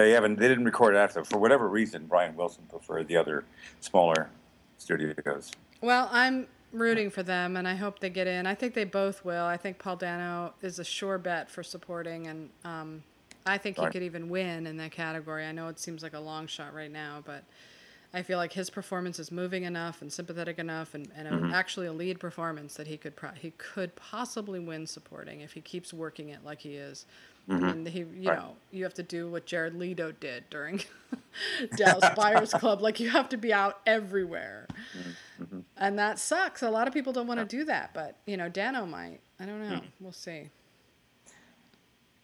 They haven't. They didn't record it after. For whatever reason, Brian Wilson preferred the other smaller studios. Well, I'm rooting for them, and I hope they get in. I think they both will. I think Paul Dano is a sure bet for supporting, and um, I think he could even win in that category. I know it seems like a long shot right now, but I feel like his performance is moving enough and sympathetic enough, and, and a, actually a lead performance that he could pro- he could possibly win supporting if he keeps working it like he is. I mean, he, you Right. know, you have to do what Jared Leto did during Dallas Buyers Club. Like you have to be out everywhere, and that sucks. A lot of people don't want to do that, but you know, Dano might. I don't know. We'll see.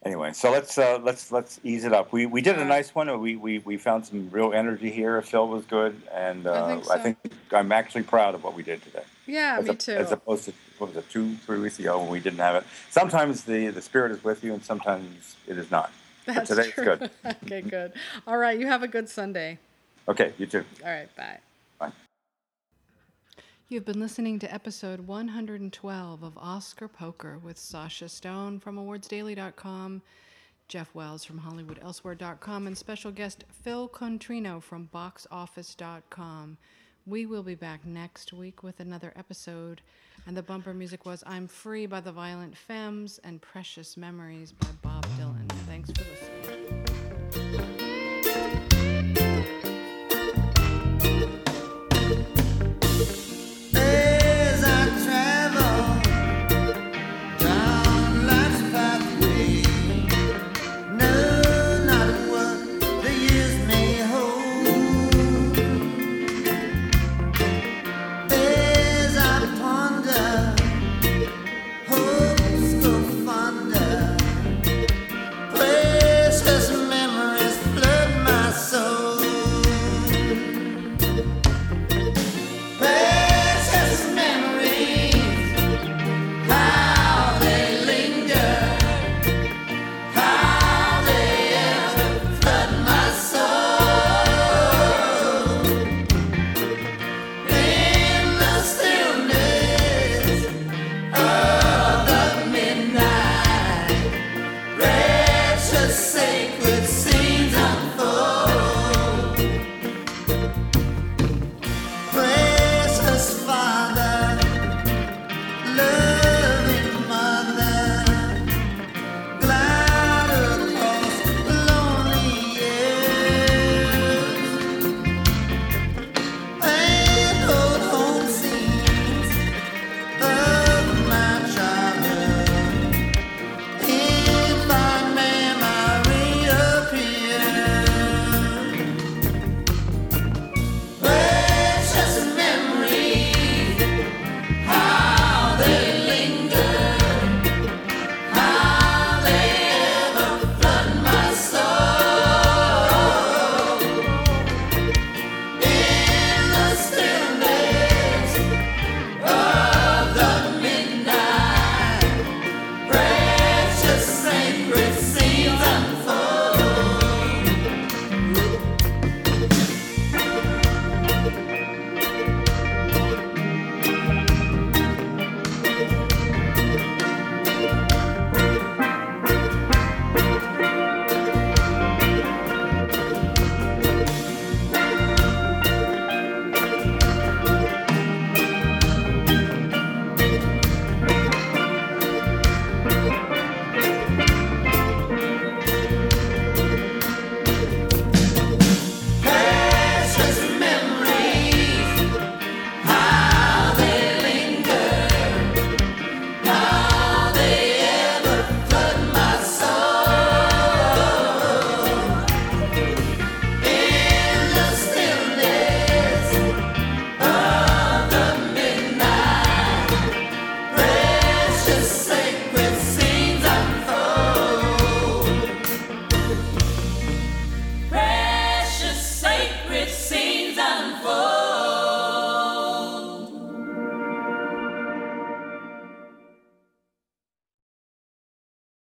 Anyway, so let's uh, let's let's ease it up. We we did a nice one. We, we we found some real energy here. Phil was good, and uh, think I think I'm actually proud of what we did today. Yeah, as me a- too. As opposed to what was it, two three weeks ago when we didn't have it. Sometimes the the spirit is with you, and sometimes it is not. That's but today's true. good. okay, good. All right, you have a good Sunday. Okay, you too. All right, bye. Bye. You've been listening to episode 112 of Oscar Poker with Sasha Stone from awardsdaily.com, Jeff Wells from hollywoodelsewhere.com, and special guest Phil Contrino from boxoffice.com. We will be back next week with another episode. And the bumper music was I'm Free by the Violent Femmes and Precious Memories by Bob Dylan. Thanks for listening.